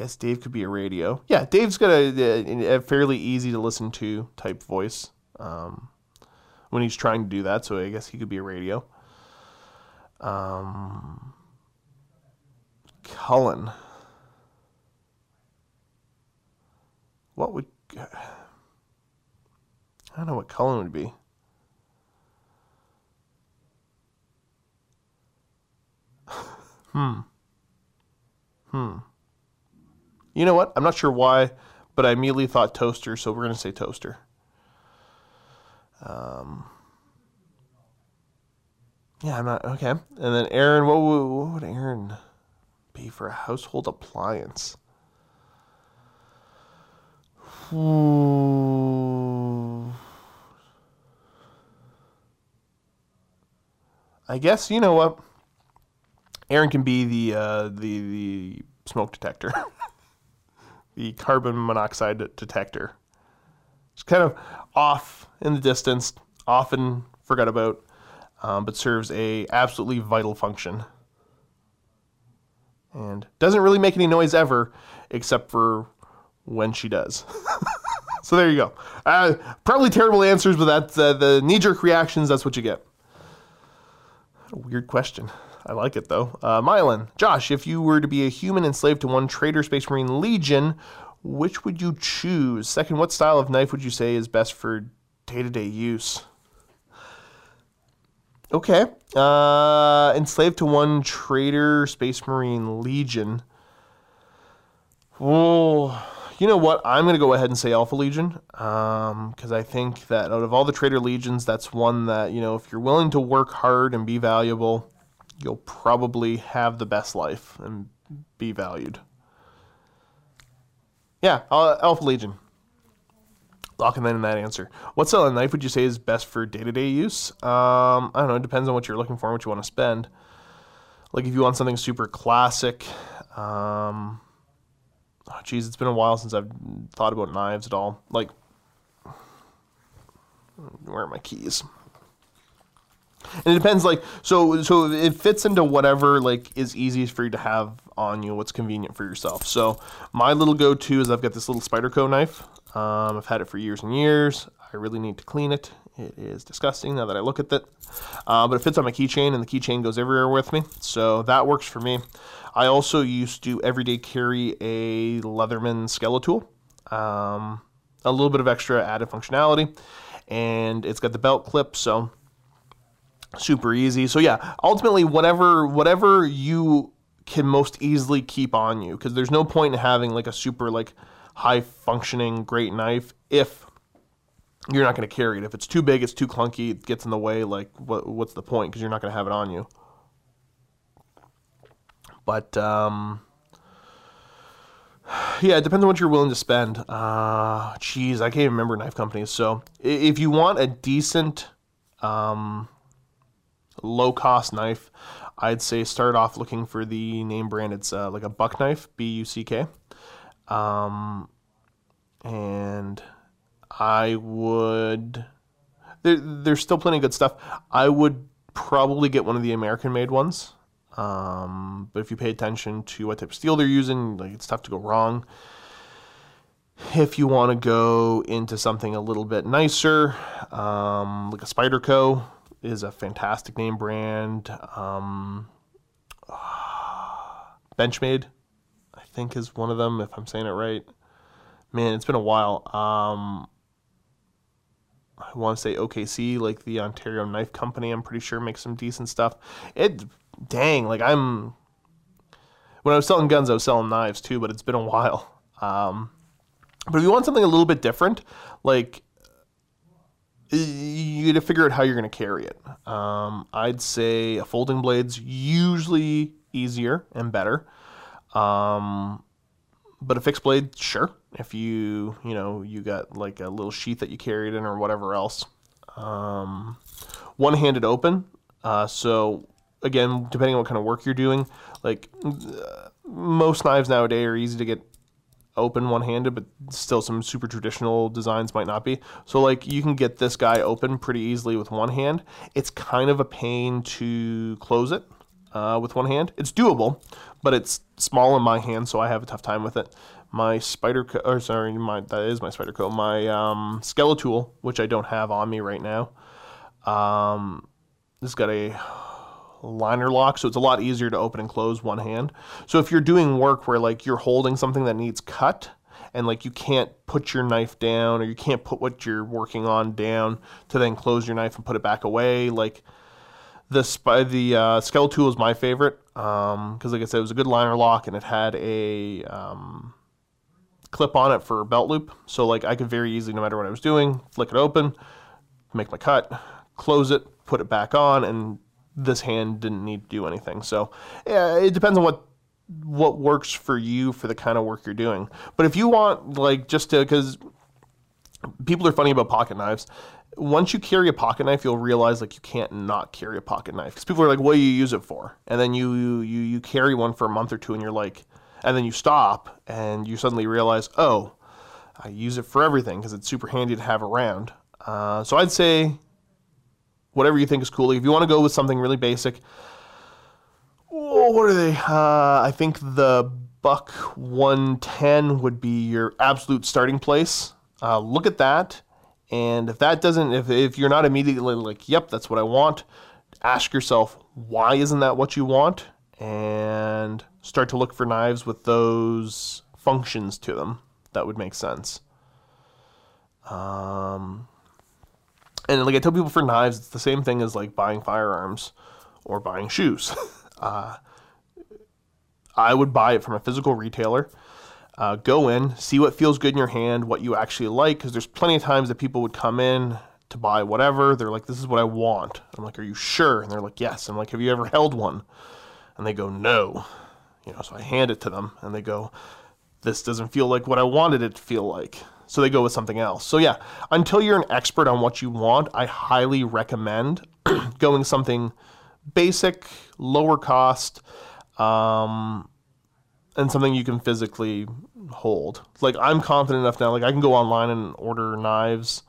guess Dave could be a radio. Yeah, Dave's got a, a fairly easy to listen to type voice um, when he's trying to do that. So I guess he could be a radio. Um, Cullen. What would. I don't know what Cullen would be. hmm. Hmm. You know what? I'm not sure why, but I immediately thought toaster, so we're going to say toaster. Um, yeah, I'm not. Okay. And then Aaron, what would, what would Aaron be for a household appliance? I guess you know what. Aaron can be the uh, the the smoke detector, the carbon monoxide detector. It's kind of off in the distance, often forgot about, um, but serves a absolutely vital function. And doesn't really make any noise ever, except for when she does. so there you go. Uh, probably terrible answers, but that's uh, the knee-jerk reactions. That's what you get. Weird question. I like it though. Uh, Mylan, Josh, if you were to be a human enslaved to one Traitor Space Marine Legion, which would you choose? Second, what style of knife would you say is best for day to day use? Okay. Uh, enslaved to one Traitor Space Marine Legion. Oh, you know what? I'm going to go ahead and say Alpha Legion because I think that out of all the Traitor Legions, that's one that, you know, if you're willing to work hard and be valuable, you'll probably have the best life and be valued. Yeah, uh, Alpha Legion. Locking that in that answer. What style of knife would you say is best for day to day use? Um, I don't know. It depends on what you're looking for and what you want to spend. Like if you want something super classic, um, oh geez, it's been a while since I've thought about knives at all. Like, where are my keys? It depends, like, so so it fits into whatever like is easiest for you to have on you, what's convenient for yourself. So my little go-to is I've got this little Spyderco knife. Um, I've had it for years and years. I really need to clean it. It is disgusting now that I look at it. Uh, but it fits on my keychain, and the keychain goes everywhere with me. So that works for me. I also used to everyday carry a Leatherman Skeletool. Um, a little bit of extra added functionality. And it's got the belt clip, so super easy. So yeah, ultimately whatever whatever you can most easily keep on you because there's no point in having like a super like high functioning great knife if you're not going to carry it. If it's too big, it's too clunky, it gets in the way. Like, what, what's the point? Because you're not going to have it on you. But um, yeah, it depends on what you're willing to spend. Uh, geez, I can't even remember knife companies. So if you want a decent, um, low cost knife, I'd say start off looking for the name brand. It's uh, like a buck knife, B U C K. Um, and I would. There, there's still plenty of good stuff. I would probably get one of the American made ones. Um, but if you pay attention to what type of steel they're using, like it's tough to go wrong. If you want to go into something a little bit nicer, um, like a Spyderco is a fantastic name brand. Um, Benchmade, I think, is one of them, if I'm saying it right. Man, it's been a while. Um, I want to say OKC, like the Ontario Knife Company. I'm pretty sure makes some decent stuff. It, dang, like I'm. When I was selling guns, I was selling knives too, but it's been a while. Um, but if you want something a little bit different, like you got to figure out how you're going to carry it. Um, I'd say a folding blade's usually easier and better. Um, but a fixed blade, sure. If you, you know, you got like a little sheath that you carry it in or whatever else. Um, one-handed open. Uh, so again, depending on what kind of work you're doing, like uh, most knives nowadays are easy to get open one-handed, but still some super traditional designs might not be. So like you can get this guy open pretty easily with one hand. It's kind of a pain to close it uh, with one hand. It's doable, but it's small in my hand, so I have a tough time with it. My spider, co- or sorry, my that is my Spyderco. My um, Skeletool, which I don't have on me right now, um, this got a liner lock, so it's a lot easier to open and close one hand. So if you're doing work where like you're holding something that needs cut and like you can't put your knife down or you can't put what you're working on down to then close your knife and put it back away, like The spy, the uh, tool is my favorite because, like I said, it was a good liner lock and it had a um, clip on it for a belt loop. So like I could very easily, no matter what I was doing, flick it open, make my cut, close it, put it back on, and this hand didn't need to do anything. So yeah, it depends on what what works for you for the kind of work you're doing. But if you want like just to because people are funny about pocket knives. Once you carry a pocket knife, you'll realize like you can't not carry a pocket knife because people are like, "What do you use it for?" And then you you you carry one for a month or two, and you're like, and then you stop, and you suddenly realize, "Oh, I use it for everything because it's super handy to have around." Uh, so I'd say whatever you think is cool. If you want to go with something really basic, oh, what are they? Uh, I think the Buck 110 would be your absolute starting place. Uh, look at that. And if that doesn't, if, if you're not immediately like, yep, that's what I want, ask yourself, why isn't that what you want? And start to look for knives with those functions to them. That would make sense. Um, and like I tell people for knives, it's the same thing as like buying firearms or buying shoes. uh, I would buy it from a physical retailer. Uh, go in, see what feels good in your hand, what you actually like, because there's plenty of times that people would come in to buy whatever. They're like, "This is what I want." I'm like, "Are you sure?" And they're like, "Yes." I'm like, "Have you ever held one?" And they go, "No." You know, so I hand it to them, and they go, "This doesn't feel like what I wanted it to feel like." So they go with something else. So yeah, until you're an expert on what you want, I highly recommend going something basic, lower cost, um, and something you can physically hold. Like I'm confident enough now. Like I can go online and order knives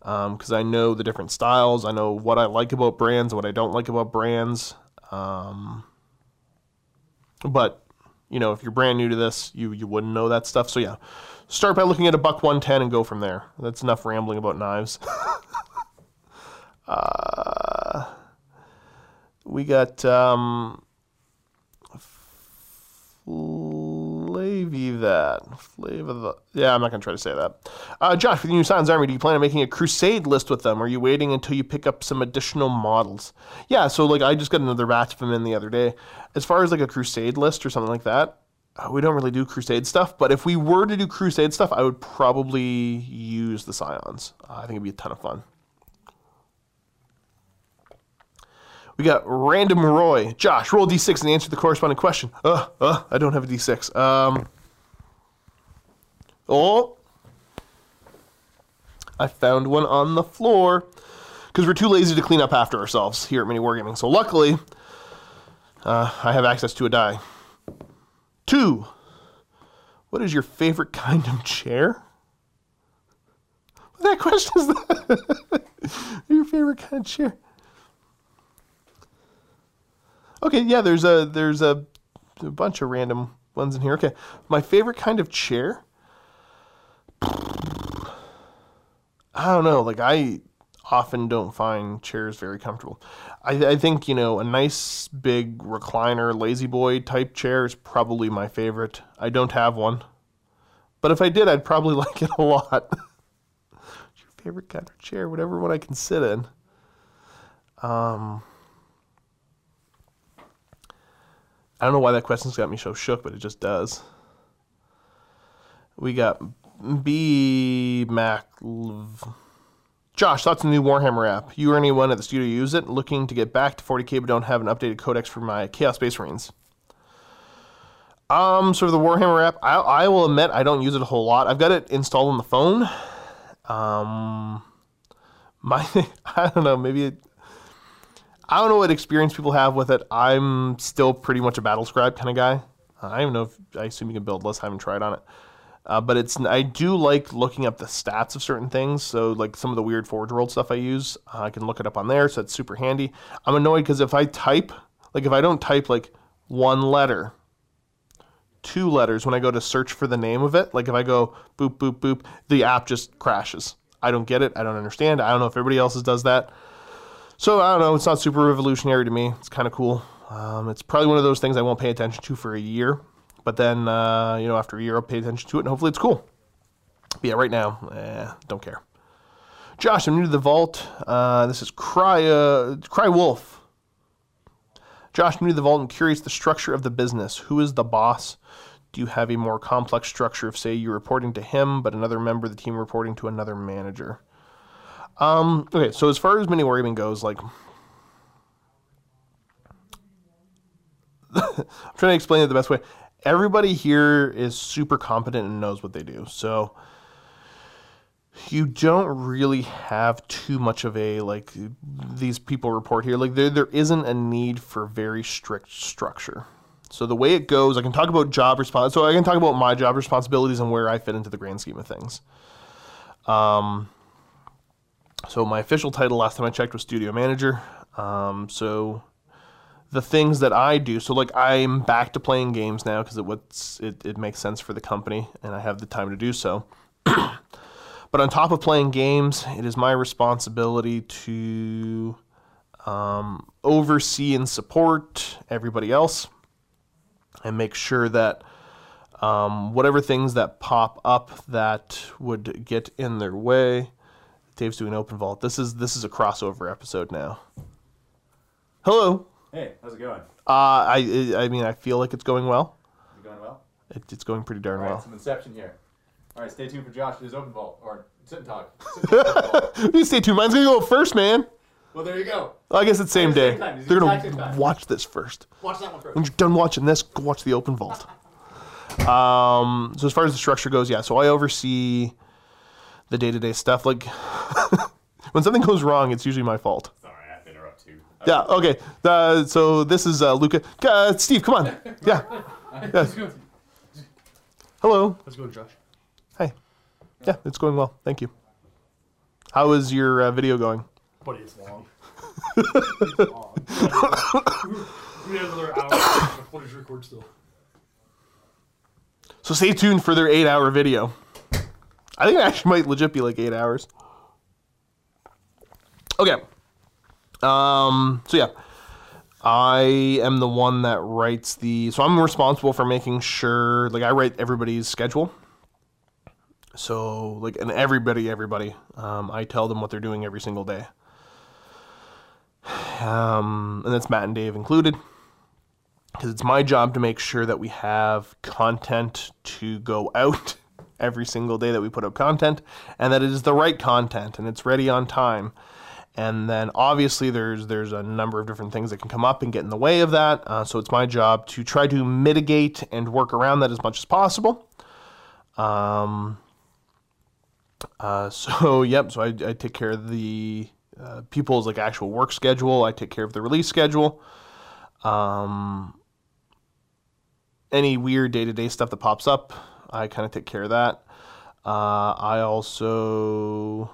because um, I know the different styles. I know what I like about brands, what I don't like about brands. Um, but you know, if you're brand new to this, you you wouldn't know that stuff. So yeah, start by looking at a buck 110 and go from there. That's enough rambling about knives. uh, we got um, Flavy that. Flavor the. Yeah, I'm not going to try to say that. Uh, Josh, for the New Scions Army, do you plan on making a crusade list with them? Or are you waiting until you pick up some additional models? Yeah, so like I just got another batch of them in the other day. As far as like a crusade list or something like that, uh, we don't really do crusade stuff. But if we were to do crusade stuff, I would probably use the Scions. Uh, I think it'd be a ton of fun. We got Random Roy. Josh, roll d6 and answer the corresponding question. Uh, uh, I don't have a d6. Um, oh. I found one on the floor. Because we're too lazy to clean up after ourselves here at Mini Wargaming. So luckily, uh, I have access to a die. Two. What is your favorite kind of chair? What that question is that? your favorite kind of chair? Okay, yeah, there's a there's a, a bunch of random ones in here. Okay, my favorite kind of chair. I don't know. Like I often don't find chairs very comfortable. I, I think you know a nice big recliner, lazy boy type chair is probably my favorite. I don't have one, but if I did, I'd probably like it a lot. your favorite kind of chair, whatever one I can sit in. Um. I don't know why that question's got me so shook, but it just does. We got B Mac. Josh, thoughts on the new Warhammer app? You or anyone at the studio use it? Looking to get back to 40k, but don't have an updated codex for my Chaos Space Marines. Um, sort of the Warhammer app, I, I will admit I don't use it a whole lot. I've got it installed on the phone. Um, my I don't know, maybe it, I don't know what experience people have with it. I'm still pretty much a BattleScribe kind of guy. I don't know if I assume you can build less. I haven't tried on it. Uh, but it's I do like looking up the stats of certain things. So like some of the weird Forge World stuff I use, uh, I can look it up on there. So that's super handy. I'm annoyed because if I type, like if I don't type like one letter, two letters when I go to search for the name of it, like if I go boop boop boop, the app just crashes. I don't get it. I don't understand. I don't know if everybody else does that. So I don't know. It's not super revolutionary to me. It's kind of cool. Um, it's probably one of those things I won't pay attention to for a year, but then uh, you know after a year I'll pay attention to it and hopefully it's cool. But yeah, right now, eh, don't care. Josh, I'm new to the vault. Uh, this is Cry uh, Cry Wolf. Josh, I'm new to the vault and curious the structure of the business. Who is the boss? Do you have a more complex structure of, say, you're reporting to him, but another member of the team reporting to another manager? Um, okay, so as far as mini wargaming goes, like, I'm trying to explain it the best way. Everybody here is super competent and knows what they do. So you don't really have too much of a like these people report here. Like there there isn't a need for very strict structure. So the way it goes, I can talk about job response. So I can talk about my job responsibilities and where I fit into the grand scheme of things. Um, so my official title last time I checked was studio manager. Um, so the things that I do. So like I'm back to playing games now because it it, it makes sense for the company and I have the time to do so. but on top of playing games, it is my responsibility to um, oversee and support everybody else and make sure that um, whatever things that pop up that would get in their way. Dave's doing open vault. This is this is a crossover episode now. Hello. Hey, how's it going? Uh, I I mean I feel like it's going well. Is it going well? It, it's going pretty darn All right, well. some inception here. All right, stay tuned for Josh and open vault or sit and talk. Sit and talk. you stay tuned. Mine's gonna go first, man. well, there you go. Well, I guess it's same day. same time, They're gonna time. watch this first. Watch that one first. When you're done watching this, go watch the open vault. Um, so as far as the structure goes, yeah. So I oversee the day-to-day stuff. Like when something goes wrong, it's usually my fault. Sorry, I have to interrupt too. Yeah. Okay. Uh, so this is uh, Luca. Uh, Steve, come on. Yeah. yeah. Hello. How's it going, Josh? Hey. Yeah, it's going well. Thank you. How is your uh, video going? Buddy, it's long. it's long. we have another hour of footage record still. So stay tuned for their eight-hour video. I think it actually might legit be like eight hours. Okay. Um. So yeah, I am the one that writes the. So I'm responsible for making sure, like, I write everybody's schedule. So like, and everybody, everybody, um, I tell them what they're doing every single day. Um, and that's Matt and Dave included because it's my job to make sure that we have content to go out every single day that we put up content and that it is the right content and it's ready on time and then obviously there's there's a number of different things that can come up and get in the way of that. Uh, so it's my job to try to mitigate and work around that as much as possible. Um, uh, so yep so I, I take care of the uh, people's like actual work schedule. I take care of the release schedule. Um, any weird day to day stuff that pops up, I kind of take care of that. Uh, I also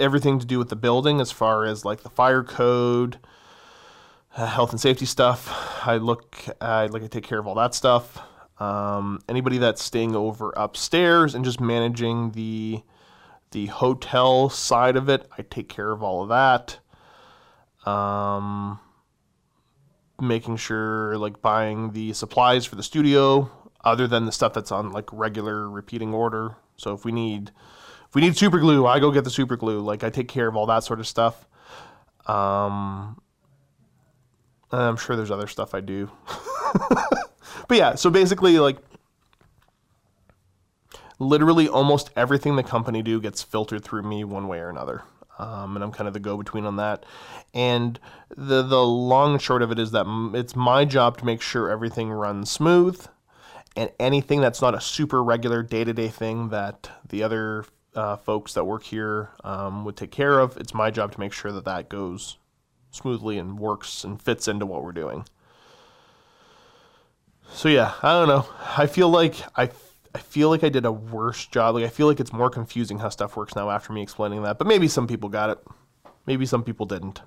everything to do with the building as far as like the fire code, uh, health and safety stuff. I look, I like I take care of all that stuff. Um, anybody that's staying over upstairs and just managing the the hotel side of it, I take care of all of that. Um, making sure like buying the supplies for the studio other than the stuff that's on like regular repeating order so if we need if we need super glue i go get the super glue. Like i take care of all that sort of stuff. Um i'm sure there's other stuff i do. But yeah so basically like literally almost everything the company do gets filtered through me one way or another. Um, and I'm kind of the go-between on that. And the the long and short of it is that it's my job to make sure everything runs smooth, and anything that's not a super regular day-to-day thing that the other uh, folks that work here um, would take care of. It's my job to make sure that that goes smoothly and works and fits into what we're doing. So yeah, I don't know. I feel like I I feel like I did a worse job. Like I feel like it's more confusing how stuff works now after me explaining that. But maybe some people got it. Maybe some people didn't.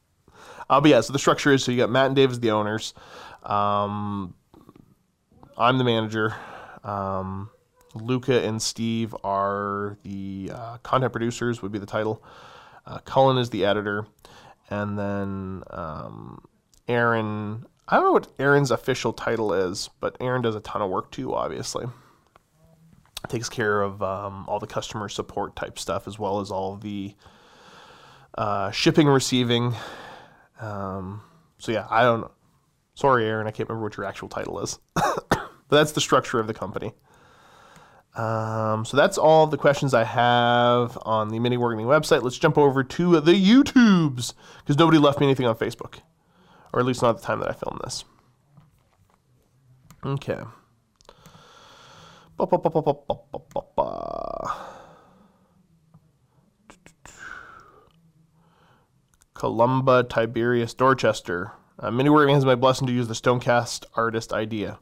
uh, but yeah, so the structure is so you got Matt and Dave as the owners. Um, I'm the manager. Um, Luca and Steve are the uh, content producers, would be the title. Uh, Cullen is the editor. And then um, Aaron, I don't know what Aaron's official title is, but Aaron does a ton of work too, obviously takes care of um, all the customer support type stuff as well as all the uh, shipping, receiving, Um, so yeah, I don't know. Sorry, Aaron, I can't remember what your actual title is. but that's the structure of the company. Um, so that's all the questions I have on the mini wargaming website. Let's jump over to the YouTubes because nobody left me anything on Facebook, or at least not at the time that I filmed this. Okay. Columba Tiberius Dorchester. Uh, mini wargaming has my blessing to use the stonecast artist idea.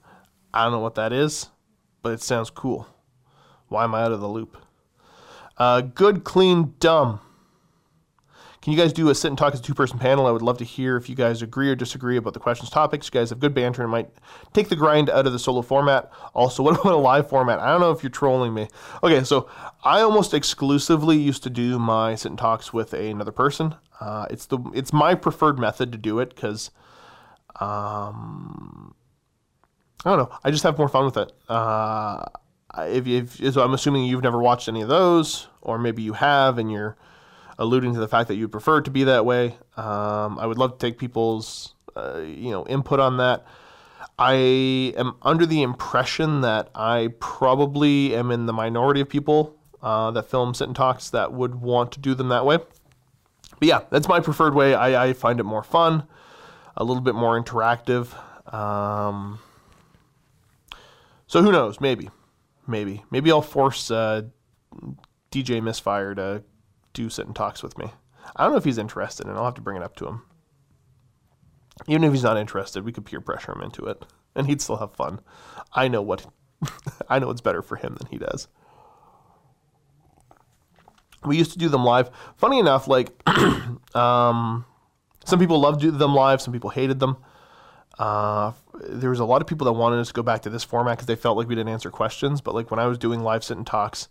I don't know what that is, but it sounds cool. Why am I out of the loop? Uh, good, clean, dumb. Can you guys do a sit and talk as a two person panel? I would love to hear if you guys agree or disagree about the questions topics. You guys have good banter and might take the grind out of the solo format. Also, what about a live format? I don't know if you're trolling me. Okay, so I almost exclusively used to do my sit and talks with another person. Uh, it's the it's my preferred method to do it because um, I don't know. I just have more fun with it. Uh, if, so, I'm assuming you've never watched any of those, or maybe you have, and you're alluding to the fact that you prefer it to be that way. Um, I would love to take people's uh, you know input on that. I am under the impression that I probably am in the minority of people uh, that film sit and talks that would want to do them that way. But yeah, that's my preferred way. I, I find it more fun, a little bit more interactive. Um, so who knows? Maybe, maybe, maybe I'll force uh, DJ Misfire to do sit and talks with me. I don't know if he's interested, and I'll have to bring it up to him. Even if he's not interested, we could peer pressure him into it, and he'd still have fun. I know what I know it's better for him than he does. We used to do them live. Funny enough, like um, some people loved them live, some people hated them. Uh, there was a lot of people that wanted us to go back to this format because they felt like we didn't answer questions. But like when I was doing live sit and talks,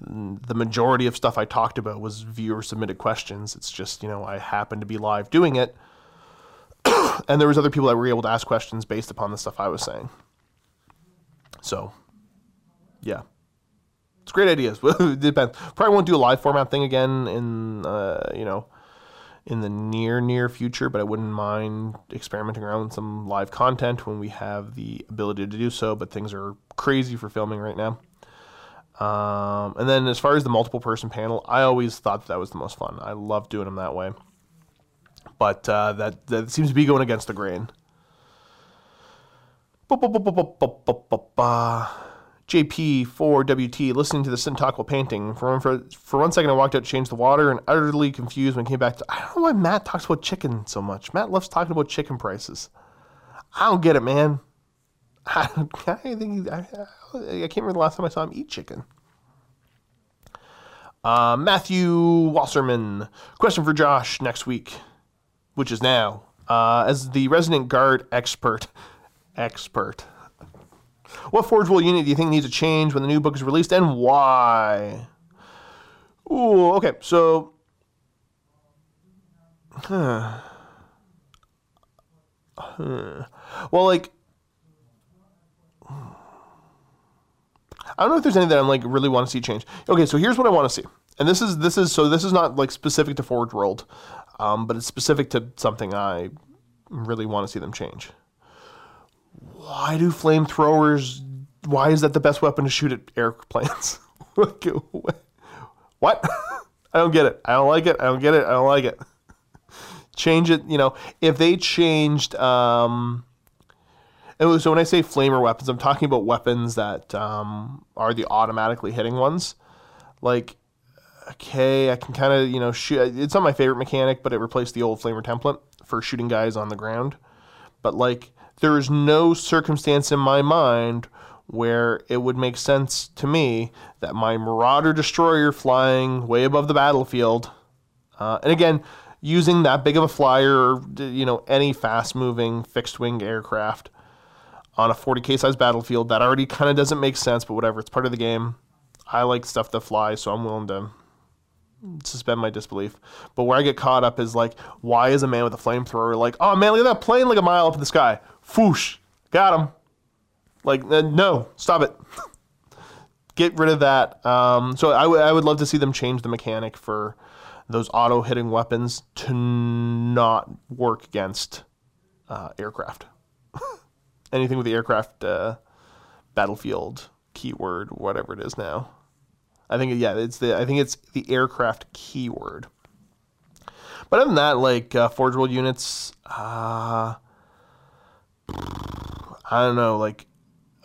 the majority of stuff I talked about was viewer submitted questions. It's just, you know, I happened to be live doing it. and there was other people that were able to ask questions based upon the stuff I was saying. So, yeah. It's great ideas. depends. Probably won't do a live format thing again in, uh, you know, in the near, near future, but I wouldn't mind experimenting around with some live content when we have the ability to do so. But things are crazy for filming right now. Um, and then as far as the multiple person panel, I always thought that was the most fun. I love doing them that way. But uh, that, that seems to be going against the grain. JP4WT, listening to the Syntactile painting. For, for, for one second, I walked out, changed the water, and utterly confused when I came back to. I don't know why Matt talks about chicken so much. Matt loves talking about chicken prices. I don't get it, man. I, I think I, I can't remember the last time I saw him eat chicken. Uh, Matthew Wasserman, question for Josh next week, which is now. Uh, as the resident guard expert, expert. What Forge World unit do you think needs a change when the new book is released, and why? Ooh, okay, so. Huh. Huh. Well, like, I don't know if there's any that I'm like really want to see change. Okay, so here's what I want to see, and this is this is so this is not like specific to Forge World, um, but it's specific to something I really want to see them change. Why do flamethrowers? Why is that the best weapon to shoot at airplanes? what? I don't get it. I don't like it. I don't get it. I don't like it. Change it. You know, if they changed. Um, and so when I say flamer weapons, I'm talking about weapons that um, are the automatically hitting ones. Like, okay, I can kind of you know shoot. It's not my favorite mechanic, but it replaced the old flamer template for shooting guys on the ground. But like, there is no circumstance in my mind where it would make sense to me that my Marauder destroyer flying way above the battlefield, uh, and again, using that big of a flyer, or you know, any fast-moving fixed-wing aircraft on a 40k size battlefield. That already kind of doesn't make sense, but whatever. It's part of the game. I like stuff that flies, so I'm willing to suspend my disbelief. But where I get caught up is like, why is a man with a flamethrower like, oh man, look at that plane like a mile up in the sky? Foosh, got him. Like, uh, no, stop it. get rid of that. Um, so I, w- I would love to see them change the mechanic for those auto hitting weapons to not work against uh, aircraft. Anything with the aircraft uh, battlefield keyword, whatever it is now. I think yeah, it's the I think it's the aircraft keyword. But other than that, like uh, Forge World units, uh, I don't know. Like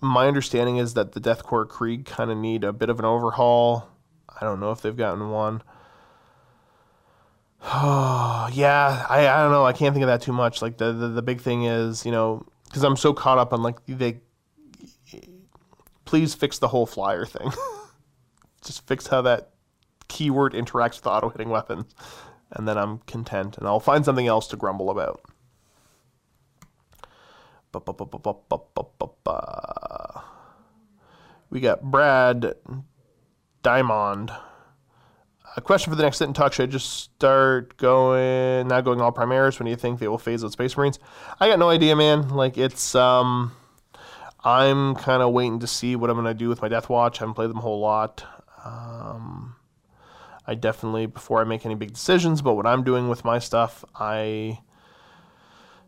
my understanding is that the Death Korps Krieg kind of need a bit of an overhaul. I don't know if they've gotten one. Oh, yeah, I, I don't know. I can't think of that too much. Like the the, the big thing is, you know, because I'm so caught up on like they please fix the whole flyer thing. Just fix how that keyword interacts with auto hitting weapons, and then I'm content, and I'll find something else to grumble about. We got Brad Diamond. A question for the next sit and talk. Should I just start going, not going all Primaris? When do you think they will phase out Space Marines? I got no idea, man. Like, it's, um, I'm kind of waiting to see what I'm going to do with my Deathwatch. I haven't played them a whole lot. Um, I definitely, before I make any big decisions about what I'm doing with my stuff, I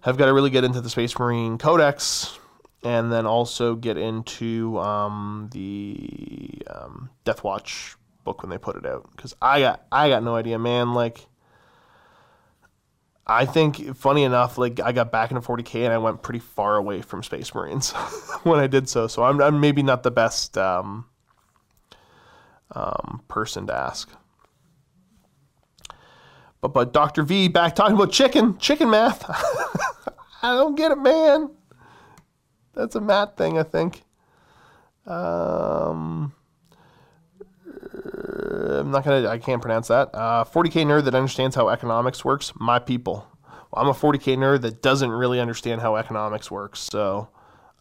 have got to really get into the Space Marine Codex and then also get into um, the um, Deathwatch book when they put it out because I got I got no idea, man. Like, I think funny enough, like I got back into 40k and I went pretty far away from Space Marines when I did so. So I'm, I'm maybe not the best um, um, person to ask. But but Dr. V back talking about chicken, chicken math. I don't get it, man. That's a math thing, I think. Um, I'm not gonna. I can't pronounce that. Uh, 40k nerd that understands how economics works. My people. Well, I'm a 40k nerd that doesn't really understand how economics works. So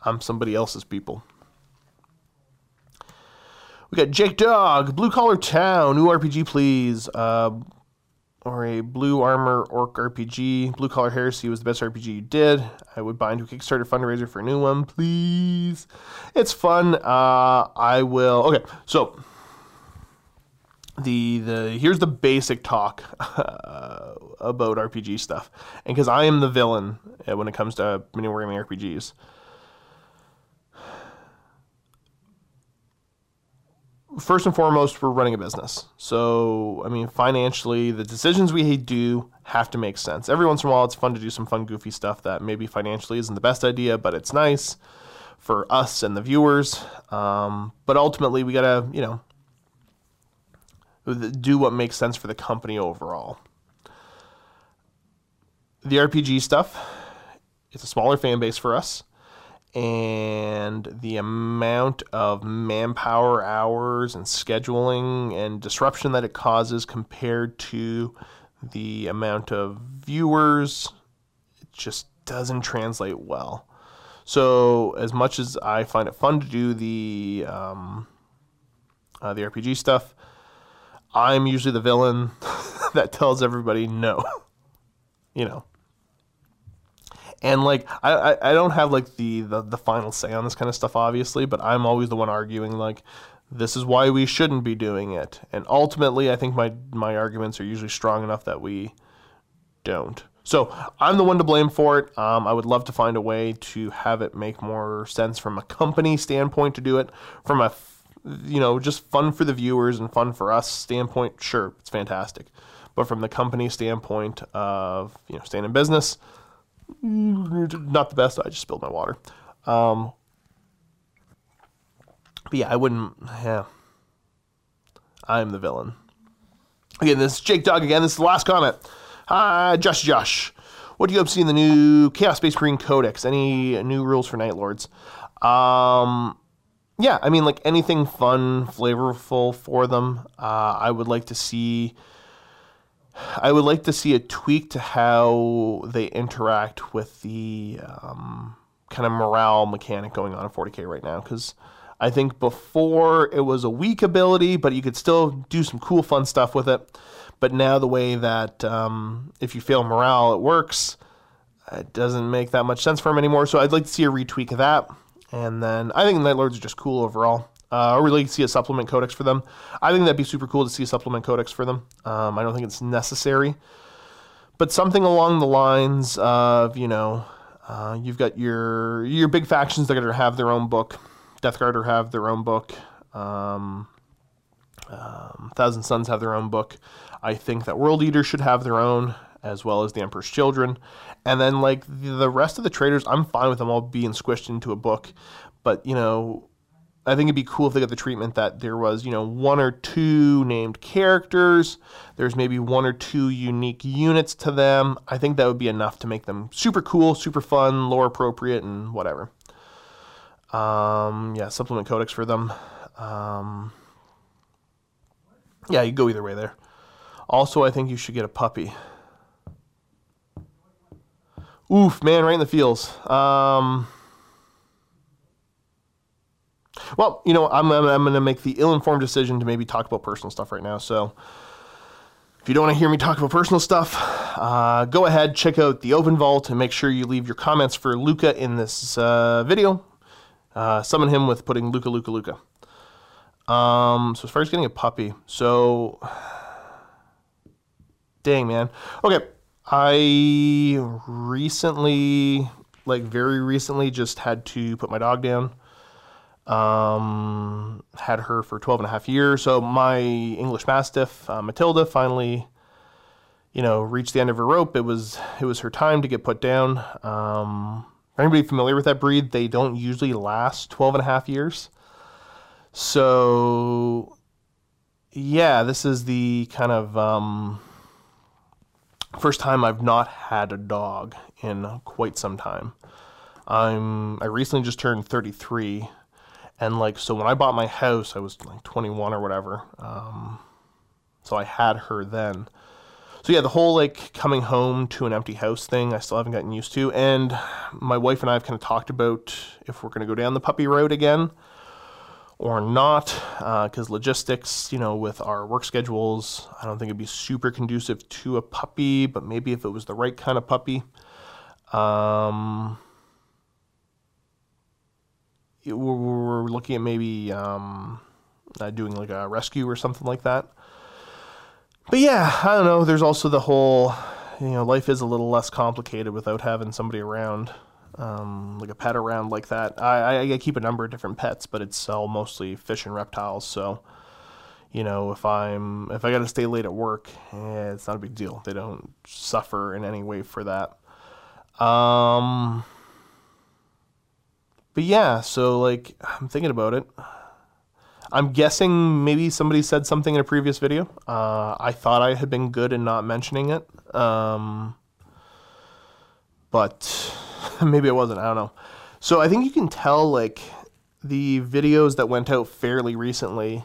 I'm somebody else's people. We got Jake Dog, Blue Collar Town, new RPG, please. Uh, or a Blue Armor Orc RPG. Blue Collar Heresy was the best RPG you did. I would buy into a Kickstarter fundraiser for a new one, please. It's fun. Uh, I will. Okay, so the the here's the basic talk uh, about RPG stuff, and because I am the villain uh, when it comes to mini wargaming RPGs. First and foremost, we're running a business. So, I mean, financially, the decisions we do have to make sense. Every once in a while, it's fun to do some fun, goofy stuff that maybe financially isn't the best idea, but it's nice for us and the viewers. Um, but ultimately, we got to, you know, do what makes sense for the company overall. The RPG stuff, it's a smaller fan base for us, and the amount of manpower hours and scheduling and disruption that it causes compared to the amount of viewers, it just doesn't translate well. So, as much as I find it fun to do the um, uh, the RPG stuff, I'm usually the villain that tells everybody no. you know. And like I, I, I don't have like the, the the final say on this kind of stuff obviously, but I'm always the one arguing like this is why we shouldn't be doing it. And ultimately I think my my arguments are usually strong enough that we don't. So I'm the one to blame for it. Um, I would love to find a way to have it make more sense from a company standpoint to do it. From a you know, just fun for the viewers and fun for us standpoint, sure, it's fantastic. But from the company standpoint of, you know, staying in business, not the best. I just spilled my water. Um, but yeah, I wouldn't, yeah. I'm the villain. Again, this is Jake Dog again. This is the last comment. Hi, Josh Josh. What do you hope to see in the new Chaos Space Marine Codex? Any new rules for Night Lords? Um, yeah, I mean, like anything fun, flavorful for them. Uh, I would like to see. I would like to see a tweak to how they interact with the um, kind of morale mechanic going on in 40k right now. Because I think before it was a weak ability, but you could still do some cool, fun stuff with it. But now the way that um, if you fail morale, it works. It doesn't make that much sense for him anymore. So I'd like to see a retweak of that. And then I think Night Lords are just cool overall. Uh, or really see a supplement codex for them. I think that'd be super cool to see a supplement codex for them. Um, I don't think it's necessary, but something along the lines of you know, uh, you've got your your big factions that are to have their own book. Death Guard are have their own book. Um, um, Thousand Sons have their own book. I think that World Eaters should have their own, as well as the Emperor's Children. And then, like, the rest of the traitors, I'm fine with them all being squished into a book. But, you know, I think it'd be cool if they got the treatment that there was, you know, one or two named characters. There's maybe one or two unique units to them. I think that would be enough to make them super cool, super fun, lore appropriate, and whatever. Um, yeah, supplement codex for them. Um, yeah, you go either way there. Also, I think you should get a puppy. Oof, man, right in the feels. Um, well, you know, I'm, I'm, I'm going to make the ill-informed decision to maybe talk about personal stuff right now. So, if you don't want to hear me talk about personal stuff, uh, go ahead, check out the Open Vault, and make sure you leave your comments for Luca in this uh, video. Uh, summon him with putting Luca, Luca, Luca. Um, so as far as getting a puppy, so dang man. Okay, I recently, like very recently, just had to put my dog down. Um, had her for 12 and a half years. So my English Mastiff, uh, Matilda, finally, you know, reached the end of her rope. It was it was her time to get put down. Um, anybody familiar with that breed? They don't usually last 12 and a half years. So, yeah, this is the kind of um, first time I've not had a dog in quite some time. I'm I recently just turned 33, and like so when I bought my house, I was like 21 or whatever. Um, so I had her then. So yeah, the whole like coming home to an empty house thing, I still haven't gotten used to. And my wife and I have kind of talked about if we're going to go down the puppy road again or not, because uh, logistics, you know, with our work schedules, I don't think it'd be super conducive to a puppy, but maybe if it was the right kind of puppy. Um, we're, we're, looking at maybe um, uh, doing like a rescue or something like that. But yeah, I don't know. There's also the whole, you know, life is a little less complicated without having somebody around um, like a pet around like that. I, I, I keep a number of different pets, but it's all mostly fish and reptiles. So, you know, if I'm if I got to stay late at work, eh, it's not a big deal. They don't suffer in any way for that. Um, but yeah, so like I'm thinking about it. I'm guessing maybe somebody said something in a previous video. Uh, I thought I had been good in not mentioning it. Um, but maybe it wasn't. I don't know. So I think you can tell like the videos that went out fairly recently.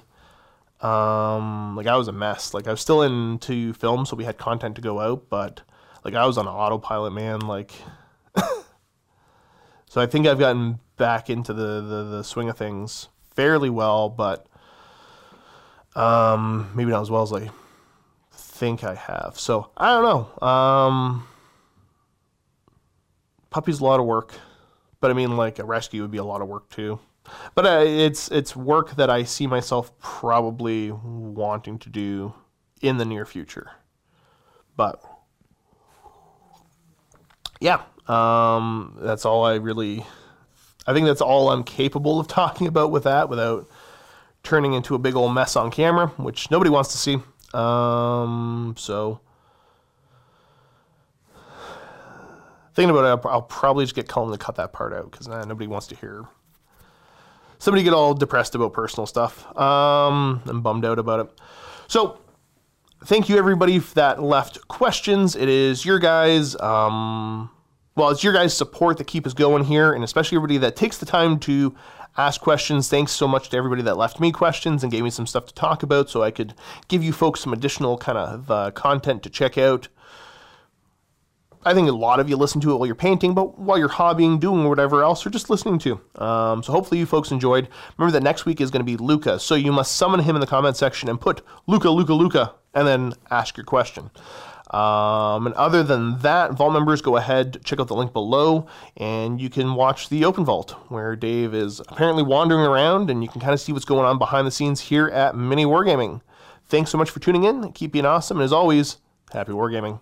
Um, like I was a mess. Like I was still into film, so we had content to go out, but like I was on autopilot, man. Like, so I think I've gotten back into the, the the swing of things fairly well, but um, maybe not as well as I think I have. So I don't know. Um, puppy's a lot of work, but I mean, like a rescue would be a lot of work too. But uh, it's it's work that I see myself probably wanting to do in the near future. But yeah, um, that's all I really. I think that's all I'm capable of talking about with that without turning into a big old mess on camera, which nobody wants to see. Um, so thinking about it, I'll, I'll, probably just get Cullen to cut that part out because nah, nobody wants to hear somebody get all depressed about personal stuff um, and bummed out about it. So, thank you everybody that left questions. It is your guys. Um, well, it's your guys' support that keep us going here, and especially everybody that takes the time to ask questions. Thanks so much to everybody that left me questions and gave me some stuff to talk about so I could give you folks some additional kind of uh, content to check out. I think a lot of you listen to it while you're painting, but while you're hobbying, doing whatever else, or just listening to. Um, so hopefully you folks enjoyed. Remember that next week is going to be Luca, so you must summon him in the comment section and put Luca, Luca, Luca, and then ask your question. Um, and other than that, Vault members, go ahead, check out the link below, and you can watch the Open Vault, where Dave is apparently wandering around, and you can kind of see what's going on behind the scenes here at Mini Wargaming. Thanks so much for tuning in. Keep being awesome, and as always, happy wargaming.